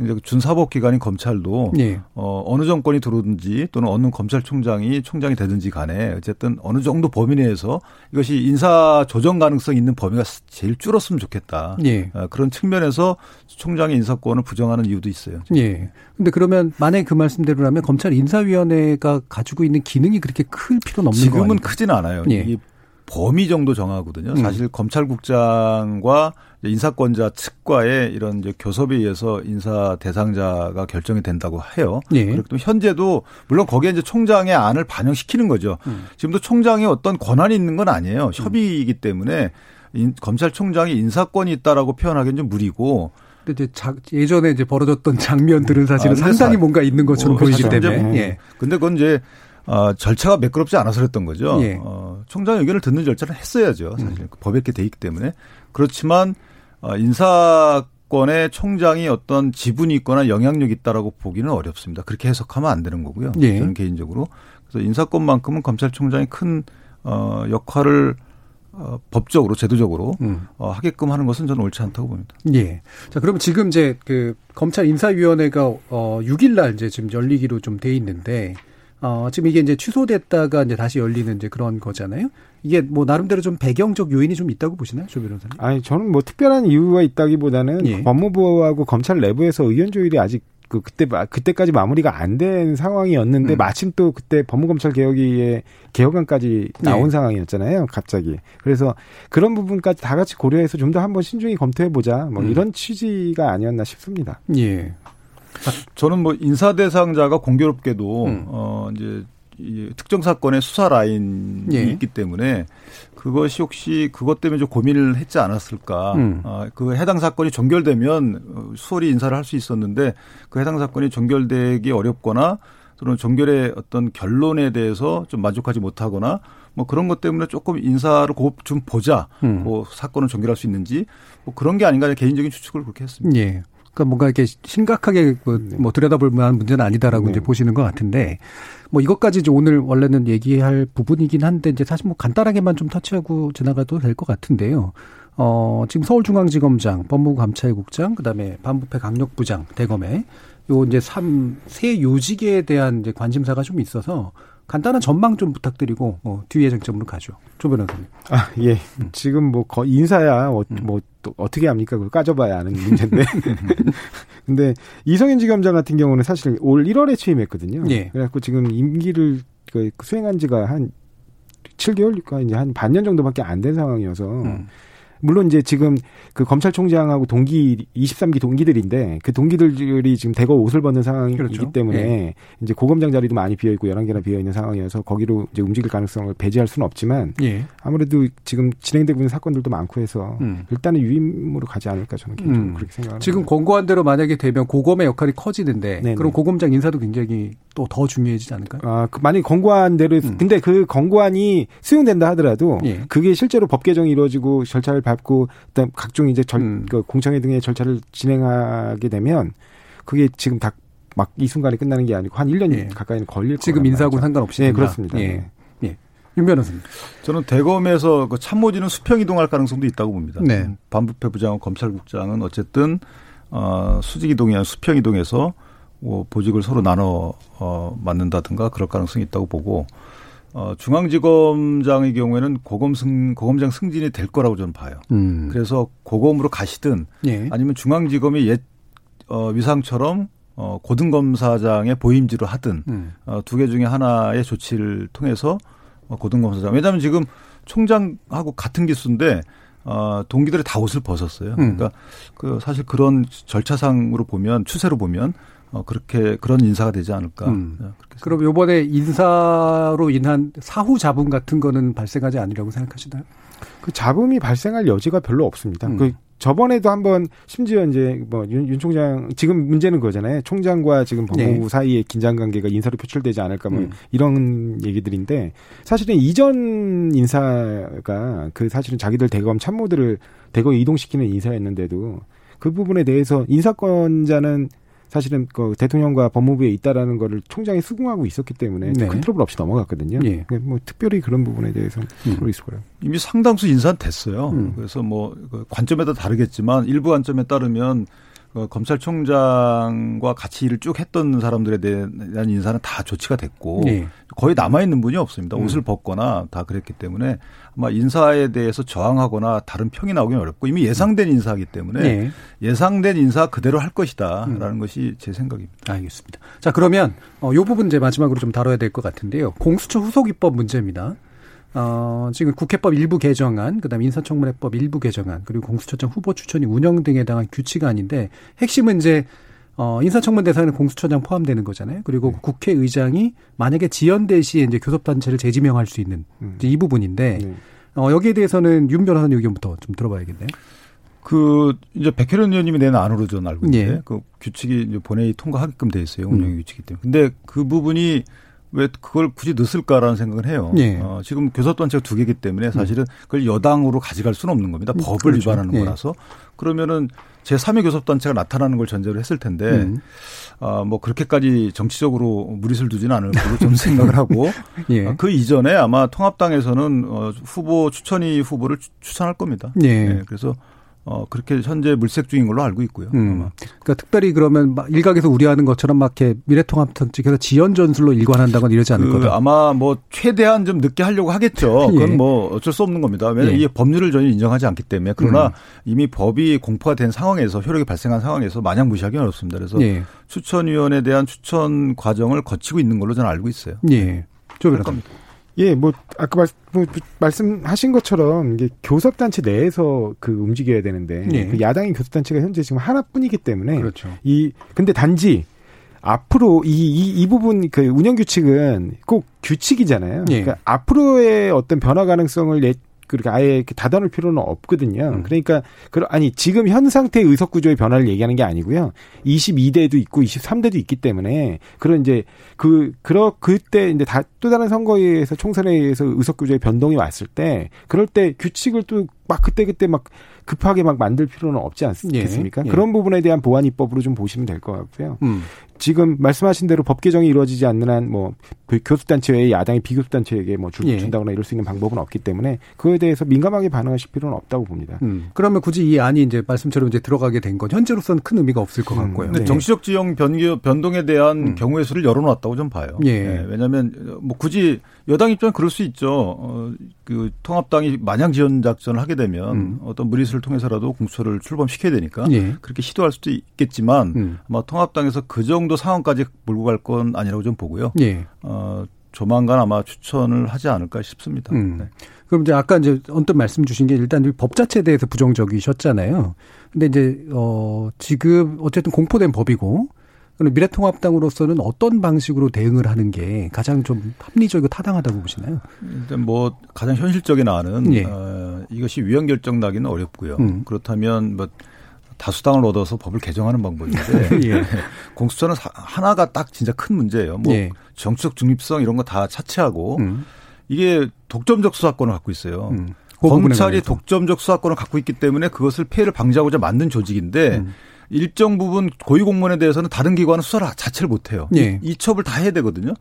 이제 준사법 기관인 검찰도 네. 어 어느 정권이 들어오든지 또는 어느 검찰총장이 총장이 되든지 간에 어쨌든 어느 정도 범위 내에서 이것이 인사 조정 가능성 있는 범위가 제일 줄었으면 좋겠다. 네. 어, 그런 측면에서 총장의 인사권을 부정하는 이유도 있어요. 예. 근데 그러면 만약 그 말씀대로라면 검찰 인사위원회가 가지고 있는 기능이 그렇게 클 필요는 없는 거예요. 지금은 크지는 않아요. 예. 범위 정도 정하거든요. 음. 사실 검찰국장과 인사권자 측과의 이런 이제 교섭에 의해서 인사 대상자가 결정이 된다고 해요. 예. 또 현재도 물론 거기에 이제 총장의 안을 반영시키는 거죠. 음. 지금도 총장이 어떤 권한이 있는 건 아니에요. 협의이기 때문에 인, 검찰총장이 인사권이 있다라고 표현하기는 좀 무리고 근데 이제 자, 예전에 이제 벌어졌던 장면들은 사실은 아, 상당히 사, 뭔가 있는 것처럼 어, 보이기 때문에. 뭐, 예. 근데 그건 이제 어, 절차가 매끄럽지 않아서 그랬던 거죠. 예. 어, 총장 의견을 듣는 절차를 했어야죠. 사실 음. 법에 이렇게 돼 있기 때문에. 그렇지만 어, 인사 권의 총장이 어떤 지분이 있거나 영향력이 있다라고 보기는 어렵습니다. 그렇게 해석하면 안 되는 거고요. 예. 저는 개인적으로. 그래서 인사권만큼은 검찰총장이 큰 어, 역할을 어, 법적으로 제도적으로 음. 어, 하게끔 하는 것은 저는 옳지 않다고 봅니다. 예. 자 그러면 지금 이제 그 검찰 인사위원회가 어 6일 날 이제 지금 열리기로 좀 돼 있는데 어, 지금 이게 이제 취소됐다가 이제 다시 열리는 이제 그런 거잖아요. 이게 뭐 나름대로 좀 배경적 요인이 좀 있다고 보시나요, 조 변호사님? 아니 저는 뭐 특별한 이유가 있다기보다는 예. 법무부하고 검찰 내부에서 의견 조율이 아직 그 그때 그때까지 마무리가 안 된 상황이었는데 음. 마침 또 그때 법무검찰 개혁위의 개혁안까지 나온 네. 상황이었잖아요. 갑자기 그래서 그런 부분까지 다 같이 고려해서 좀 더 한번 신중히 검토해 보자. 뭐 음. 이런 취지가 아니었나 싶습니다. 예. (laughs) 저는 뭐 인사 대상자가 공교롭게도 음. 어 이제 이 특정 사건의 수사 라인이 예. 있기 때문에 그것이 혹시 그것 때문에 좀 고민을 했지 않았을까. 음. 어, 그 해당 사건이 종결되면 수월히 인사를 할 수 있었는데 그 해당 사건이 종결되기 어렵거나 또는 종결의 어떤 결론에 대해서 좀 만족하지 못하거나 뭐 그런 것 때문에 조금 인사를 좀 보자. 음. 뭐 사건을 종결할 수 있는지 뭐 그런 게 아닌가 개인적인 추측을 그렇게 했습니다. 예. 그러니까 뭔가 이렇게 심각하게 뭐, 네. 뭐 들여다볼 만한 문제는 아니다라고 네. 이제 보시는 것 같은데 뭐 이것까지 이제 오늘 원래는 얘기할 부분이긴 한데 이제 사실 뭐 간단하게만 좀 터치하고 지나가도 될 것 같은데요. 어, 지금 서울중앙지검장, 법무감찰국장, 그 다음에 반부패 강력부장, 대검에 요 이제 삼 세 요직에 대한 이제 관심사가 좀 있어서 간단한 전망 좀 부탁드리고 어, 뒤에 쟁점으로 가죠. 조 변호사님. 아 예. 음. 지금 뭐 거, 인사야 어, 음. 뭐 또 어떻게 합니까? 그걸 까져봐야 아는 문제인데. (laughs) 근데 이성현 지검장 같은 경우는 사실 올 1월에 취임했거든요. 예. 그래갖고 지금 임기를 그 수행한 지가 한 7개월, 그러니까 이제 한 반년 정도밖에 안 된 상황이어서. 음. 물론 이제 지금 그 검찰총장하고 동기 23기 동기들인데 그 동기들이 지금 대거 옷을 벗는 상황이기 그렇죠. 때문에 예. 이제 고검장 자리도 많이 비어 있고 11개나 비어 있는 상황이어서 거기로 이제 움직일 가능성을 배제할 수는 없지만 예. 아무래도 지금 진행되고 있는 사건들도 많고 해서 음. 일단은 유임으로 가지 않을까 저는 개인적으로 음. 그렇게 생각합니다. 지금 권고한 대로 만약에 되면 고검의 역할이 커지는데 네네. 그럼 고검장 인사도 굉장히 또 더 중요해지지 않을까요? 아, 그 만약 권고한 대로 음. 근데 그 권고안이 수용된다 하더라도 예. 그게 실제로 법 개정이 이루어지고 절차를 밟고 일단 각종 이제 절, 음. 그 공청회 등의 절차를 진행하게 되면 그게 지금 다 막 이 순간에 끝나는 게 아니고 한 1년 예. 가까이는 걸릴 지금 인사하고 상관없이 네, 그렇습니다. 예. 예. 윤 변호사님. 저는 대검에서 그 참모진은 수평 이동할 가능성도 있다고 봅니다. 네. 반부패 부장과 검찰국장은 어쨌든 어, 수직 이동이 수평 이동해서 뭐 보직을 서로 나눠 어, 맡는다든가 그럴 가능성이 있다고 보고 어, 중앙지검장의 경우에는 고검 승, 고검장 승진이 될 거라고 저는 봐요. 음. 그래서 고검으로 가시든 예. 아니면 중앙지검이 옛, 어, 위상처럼 어, 고등검사장의 보임지로 하든 음. 어, 두 개 중에 하나의 조치를 통해서 어, 고등검사장. 왜냐하면 지금 총장하고 같은 기수인데 어, 동기들이 다 옷을 벗었어요. 음. 그러니까 그 사실 그런 절차상으로 보면 추세로 보면 어, 그렇게 그런 인사가 되지 않을까. 음. 네, 그럼 요번에 인사로 인한 사후 잡음 같은 거는 발생하지 않으려고 생각하시나요? 그 잡음이 발생할 여지가 별로 없습니다. 음. 그 저번에도 한번 심지어 이제 뭐윤 윤 총장 지금 문제는 그거잖아요. 총장과 지금 법무부 네. 사이의 긴장 관계가 인사로 표출되지 않을까 뭐 음. 이런 얘기들인데 사실은 이전 인사가 그 사실은 자기들 대검 참모들을 대거 이동시키는 인사였는데도 그 부분에 대해서 인사권자는 사실은 그 대통령과 법무부에 있다라는 거를 총장이 수긍하고 있었기 때문에 네. 큰 트러블 없이 넘어갔거든요. 예. 그러니까 뭐 특별히 그런 부분에 대해서 음. 있을 거예요. 이미 상당수 인사는 됐어요. 음. 그래서 뭐그 관점에 따라 다르겠지만 일부 관점에 따르면 그 검찰총장과 같이 일을 쭉 했던 사람들에 대한 인사는 다 조치가 됐고 네. 거의 남아 있는 분이 없습니다. 음. 옷을 벗거나 다 그랬기 때문에 아마 인사에 대해서 저항하거나 다른 평이 나오기 어렵고 이미 예상된 인사이기 때문에 네. 예상된 인사 그대로 할 것이다라는 음. 것이 제 생각입니다. 알겠습니다. 자 그러면 어, 요 부분 이제 마지막으로 좀 다뤄야 될 것 같은데요. 공수처 후속 입법 문제입니다. 어, 지금 국회법 일부 개정안, 그다음에 인사청문회법 일부 개정안, 그리고 공수처장 후보 추천이 운영 등에 대한 규칙안인데 핵심은 이제 어, 인사청문 대상에는 공수처장 포함되는 거잖아요. 그리고 네. 국회의장이 만약에 지연될 시에 이제 교섭단체를 재지명할 수 있는 음. 이 부분인데 네. 어, 여기에 대해서는 윤 변호사님 의견부터 좀 들어봐야겠네요. 그 이제 백혜련 의원님이 낸 안으로 저는 알고 있는데 예. 그 규칙이 이제 본회의 통과하게끔 돼 있어요 운영 음. 규칙이 때문에. 근데 그 부분이 왜 그걸 굳이 넣었을까라는 생각을 해요. 예. 어, 지금 교섭단체가 두 개기 때문에 사실은 그걸 여당으로 가져갈 수는 없는 겁니다. 법을 그렇죠. 위반하는 예. 거라서. 그러면은 제 3의 교섭단체가 나타나는 걸 전제로 했을 텐데, 음. 어, 뭐 그렇게까지 정치적으로 무리수를 두지는 않을 거로 좀 생각을 하고, (laughs) 예. 어, 그 이전에 아마 통합당에서는 어, 후보 추천위 후보를 추 천할 겁니다. 예. 네, 그래서 어, 그렇게 현재 물색 중인 걸로 알고 있고요. 음. 아마. 그러니까 특별히 그러면 막 일각에서 우려하는 것처럼 막 이렇게 미래통합당 측에서 지연 전술로 일관한다거나 이러지 않을 그 거다. 아마 뭐 최대한 좀 늦게 하려고 하겠죠. (laughs) 예. 그건 뭐 어쩔 수 없는 겁니다. 왜냐하면 예. 이게 법률을 전혀 인정하지 않기 때문에. 그러나 음. 이미 법이 공포가 된 상황에서 효력이 발생한 상황에서 마냥 무시하기 어렵습니다. 그래서 예. 추천위원에 대한 추천 과정을 거치고 있는 걸로 저는 알고 있어요. 예. 조변 겁니다. 예, 뭐 아까 말, 뭐, 말씀하신 것처럼 이게 교섭단체 내에서 그 움직여야 되는데 예. 그 야당의 교섭단체가 현재 지금 하나뿐이기 때문에 그렇죠. 이 근데 단지 앞으로 이, 이, 이 부분 그 운영 규칙은 꼭 규칙이잖아요. 예. 그러니까 앞으로의 어떤 변화 가능성을 내, 그렇게 아예 닫아놓을 필요는 없거든요. 음. 그러니까 그 아니 지금 현 상태의 의석 구조의 변화를 얘기하는 게 아니고요. 22대도 있고 23대도 있기 때문에 그런 이제 그 그러 그때 이제 다 또 다른 선거에 의해서 총선에 의해서 의석 구조의 변동이 왔을 때 그럴 때 규칙을 또 막 그때 그때 막 급하게 막 만들 필요는 없지 않습니까? 예. 예. 그런 부분에 대한 보완 입법으로 좀 보시면 될 것 같고요. 음. 지금 말씀하신 대로 법 개정이 이루어지지 않는 한 뭐 교수단체 외에 야당이 비교수단체에게 뭐 줄, 예. 준다거나 이럴 수 있는 방법은 없기 때문에 그에 대해서 민감하게 반응하실 필요는 없다고 봅니다. 음. 그러면 굳이 이 안이 이제 말씀처럼 이제 들어가게 된 건 현재로서는 큰 의미가 없을 것 음. 같고요. 음. 네. 정치적 지형 변경, 변동에 대한 음. 경우의 수를 열어놨다고 좀 봐요. 예. 네. 왜냐하면 뭐 굳이 여당 입장은 그럴 수 있죠. 어, 그 통합당이 마냥 지원 작전을 하게 되면 음. 어떤 무리수를 통해서라도 공수처를 출범시켜야 되니까 예. 그렇게 시도할 수도 있겠지만 음. 아마 통합당에서 그 정도 상황까지 몰고 갈 건 아니라고 좀 보고요. 예. 어, 조만간 아마 추천을 하지 않을까 싶습니다. 음. 네. 그럼 이제 아까 이제 언뜻 말씀 주신 게 일단 법 자체에 대해서 부정적이셨잖아요. 근데 이제 어 지금 어쨌든 공포된 법이고 그럼 미래통합당으로서는 어떤 방식으로 대응을 하는 게 가장 좀 합리적이고 타당하다고 보시나요? 일단 뭐 가장 현실적인 안은 예. 어, 이것이 위헌 결정 나기는 어렵고요. 음. 그렇다면 뭐 다수당을 얻어서 법을 개정하는 방법인데 (laughs) 예. 공수처는 하나가 딱 진짜 큰 문제예요. 뭐 예. 정치적 중립성 이런 거 다 차치하고 음. 이게 독점적 수사권을 갖고 있어요. 음. 그 검찰이 독점적 수사권을 갖고 있기 때문에 그것을 피해를 방지하고자 만든 조직인데 음. 일정 부분 고위공무원에 대해서는 다른 기관은 수사를 자체를 못해요. 예. 이첩을 다 해야 되거든요.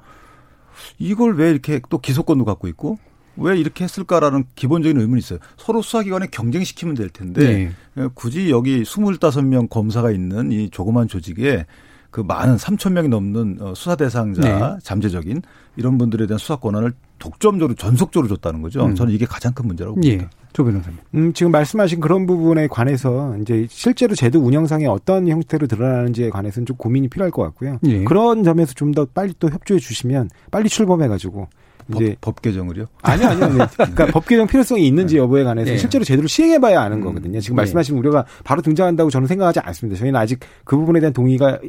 이걸 왜 이렇게 또 기소권도 갖고 있고 왜 이렇게 했을까라는 기본적인 의문이 있어요. 서로 수사기관에 경쟁시키면 될 텐데 네. 굳이 여기 25명 검사가 있는 이 조그만 조직에 그 많은 3천 명이 넘는 어, 수사 대상자 네. 잠재적인 이런 분들에 대한 수사 권한을 독점적으로 전속적으로 줬다는 거죠. 음. 저는 이게 가장 큰 문제라고 예. 봅니다. 예. 조 변호사님. 음, 지금 말씀하신 그런 부분에 관해서 이제 실제로 제도 운영상에 어떤 형태로 드러나는지에 관해서는 좀 고민이 필요할 것 같고요. 예. 그런 점에서 좀 더 빨리 또 협조해 주시면 빨리 출범해 가지고 이제 법, 법 개정을요? 아니요, 아니요. 아니요. (laughs) 그러니까 법 개정 필요성이 있는지 네. 여부에 관해서 네. 실제로 제대로 시행해봐야 아는 음. 거거든요. 지금 네. 말씀하신 우려가 바로 등장한다고 저는 생각하지 않습니다. 저희는 아직 그 부분에 대한 동의가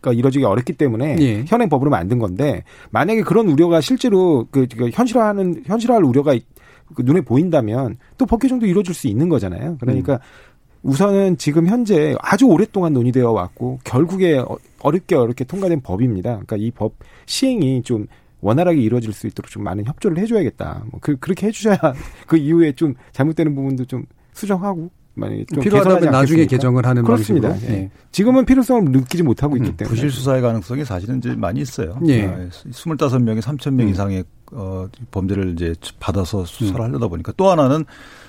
그러니까 이루어지기 어렵기 때문에 예. 현행 법으로 만든 건데 만약에 그런 우려가 실제로 그, 그 현실화하는 현실화할 우려가 그 눈에 보인다면 또 법 개정도 이루어질 수 있는 거잖아요. 그러니까 음. 우선은 지금 현재 아주 오랫동안 논의되어 왔고 결국에 어, 어렵게 어렵게 통과된 법입니다. 그러니까 이 법 시행이 좀 원활하게 이루어질 수 있도록 좀 많은 협조를 해줘야겠다. 뭐 그, 그렇게 해주셔야 (laughs) 그 이후에 좀 잘못되는 부분도 좀 수정하고 만약에 좀 필요하다면 나중에 개정을 하는 그렇습니다. 방식으로. 예. 예. 지금은 필요성을 느끼지 못하고 있기 음, 때문에 부실 수사의 가능성이 사실은 이제 많이 있어요. 예. 25명이 3,000명 음. 이상의 어, 범죄를 이제 받아서 수사를 음. 하려다 보니까 또 하나는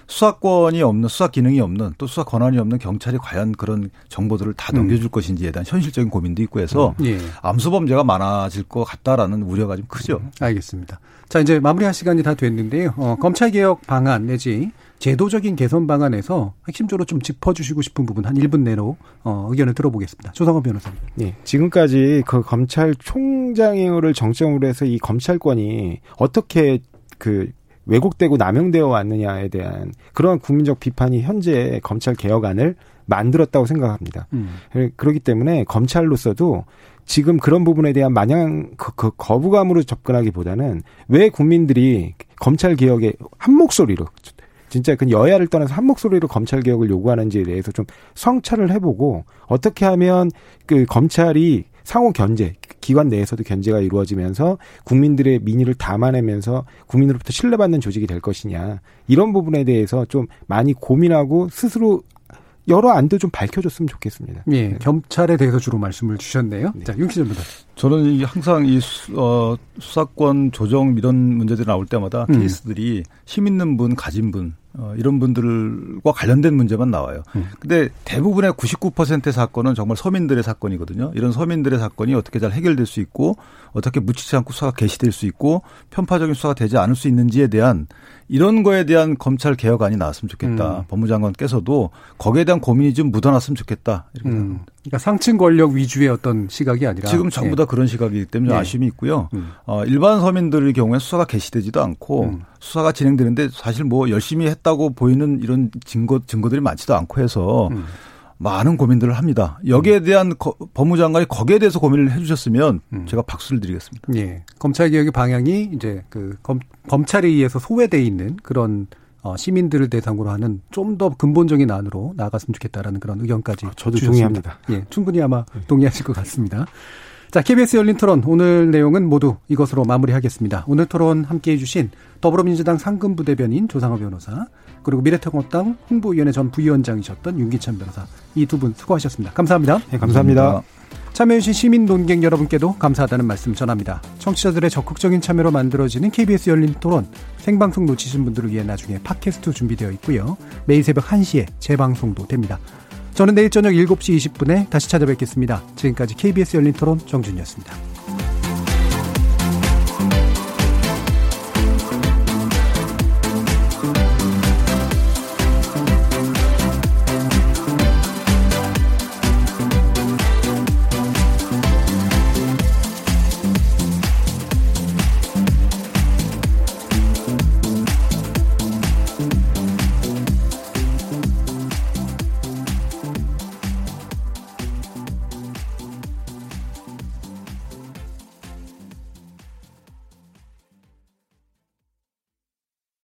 수사권이 없는 수사 기능이 없는 또 수사 권한이 없는 경찰이 과연 그런 정보들을 다 음. 넘겨줄 음. 것인지에 대한 현실적인 고민도 있고 해서 음. 예. 암수 범죄가 많아질 것 같다라는 우려가 좀 크죠. 음. 알겠습니다. 자 이제 마무리할 시간이 다 됐는데요. 어, 검찰 개혁 방안 내지 제도적인 개선 방안에서 핵심적으로 좀 짚어주시고 싶은 부분 한 1분 내로 어, 의견을 들어보겠습니다. 조상원 변호사님. 네, 지금까지 그 검찰총장을 정점으로 해서 이 검찰권이 어떻게 그 왜곡되고 남용되어 왔느냐에 대한 그런 국민적 비판이 현재 검찰 개혁안을 만들었다고 생각합니다. 음. 그렇기 때문에 검찰로서도 지금 그런 부분에 대한 마냥 그, 그 거부감으로 접근하기보다는 왜 국민들이 검찰 개혁에 한 목소리로 진짜 그 여야를 떠나서 한 목소리로 검찰 개혁을 요구하는지에 대해서 좀 성찰을 해보고 어떻게 하면 그 검찰이 상호 견제, 기관 내에서도 견제가 이루어지면서 국민들의 민의를 담아내면서 국민으로부터 신뢰받는 조직이 될 것이냐 이런 부분에 대해서 좀 많이 고민하고 스스로 여러 안도 좀 밝혀줬으면 좋겠습니다. 예, 네. 검찰에 대해서 주로 말씀을 주셨네요. 네. 자, 윤기전입니다. 저는 항상 이 수, 어, 수사권 조정 이런 문제들이 나올 때마다 음. 케이스들이 힘 있는 분, 가진 분, 어, 이런 분들과 관련된 문제만 나와요. 음. 근데 대부분의 99%의 사건은 정말 서민들의 사건이거든요. 이런 서민들의 사건이 어떻게 잘 해결될 수 있고 어떻게 묻히지 않고 수사가 개시될 수 있고 편파적인 수사가 되지 않을 수 있는지에 대한 이런 거에 대한 검찰 개혁안이 나왔으면 좋겠다. 음. 법무장관께서도 거기에 대한 고민이 좀 묻어났으면 좋겠다. 이렇게 음. 생각합니다. 그러니까 상층 권력 위주의 어떤 시각이 아니라 지금 전부 다 예. 그런 시각이기 때문에 예. 아쉬움이 있고요. 음. 어, 일반 서민들의 경우에 수사가 개시되지도 않고 음. 수사가 진행되는데 사실 뭐 열심히 했다고 보이는 이런 증거 증거들이 많지도 않고 해서 음. 많은 고민들을 합니다. 여기에 음. 대한 거, 법무장관이 거기에 대해서 고민을 해주셨으면 음. 제가 박수를 드리겠습니다. 예. 검찰 개혁의 방향이 이제 그 검, 검찰에 의해서 소외돼 있는 그런 어, 시민들을 대상으로 하는 좀 더 근본적인 안으로 나아갔으면 좋겠다라는 그런 의견까지 아, 저도 주셨습니다. 동의합니다. 예, 충분히 아마 네. 동의하실 것 같습니다. 자, KBS 열린 토론 오늘 내용은 모두 이것으로 마무리하겠습니다. 오늘 토론 함께 해 주신 더불어민주당 상근부 대변인 조상호 변호사 그리고 미래통합당 홍보위원회 전 부위원장이셨던 윤기찬 변호사 이 두 분 수고하셨습니다. 감사합니다. 네, 감사합니다. 감사합니다. 참여해주신 시민 논객 여러분께도 감사하다는 말씀 전합니다. 청취자들의 적극적인 참여로 만들어지는 KBS 열린 토론 생방송 놓치신 분들을 위해 나중에 팟캐스트 준비되어 있고요. 매일 새벽 1시에 재방송도 됩니다. 저는 내일 저녁 7시 20분에 다시 찾아뵙겠습니다. 지금까지 KBS 열린 토론 정준이었습니다.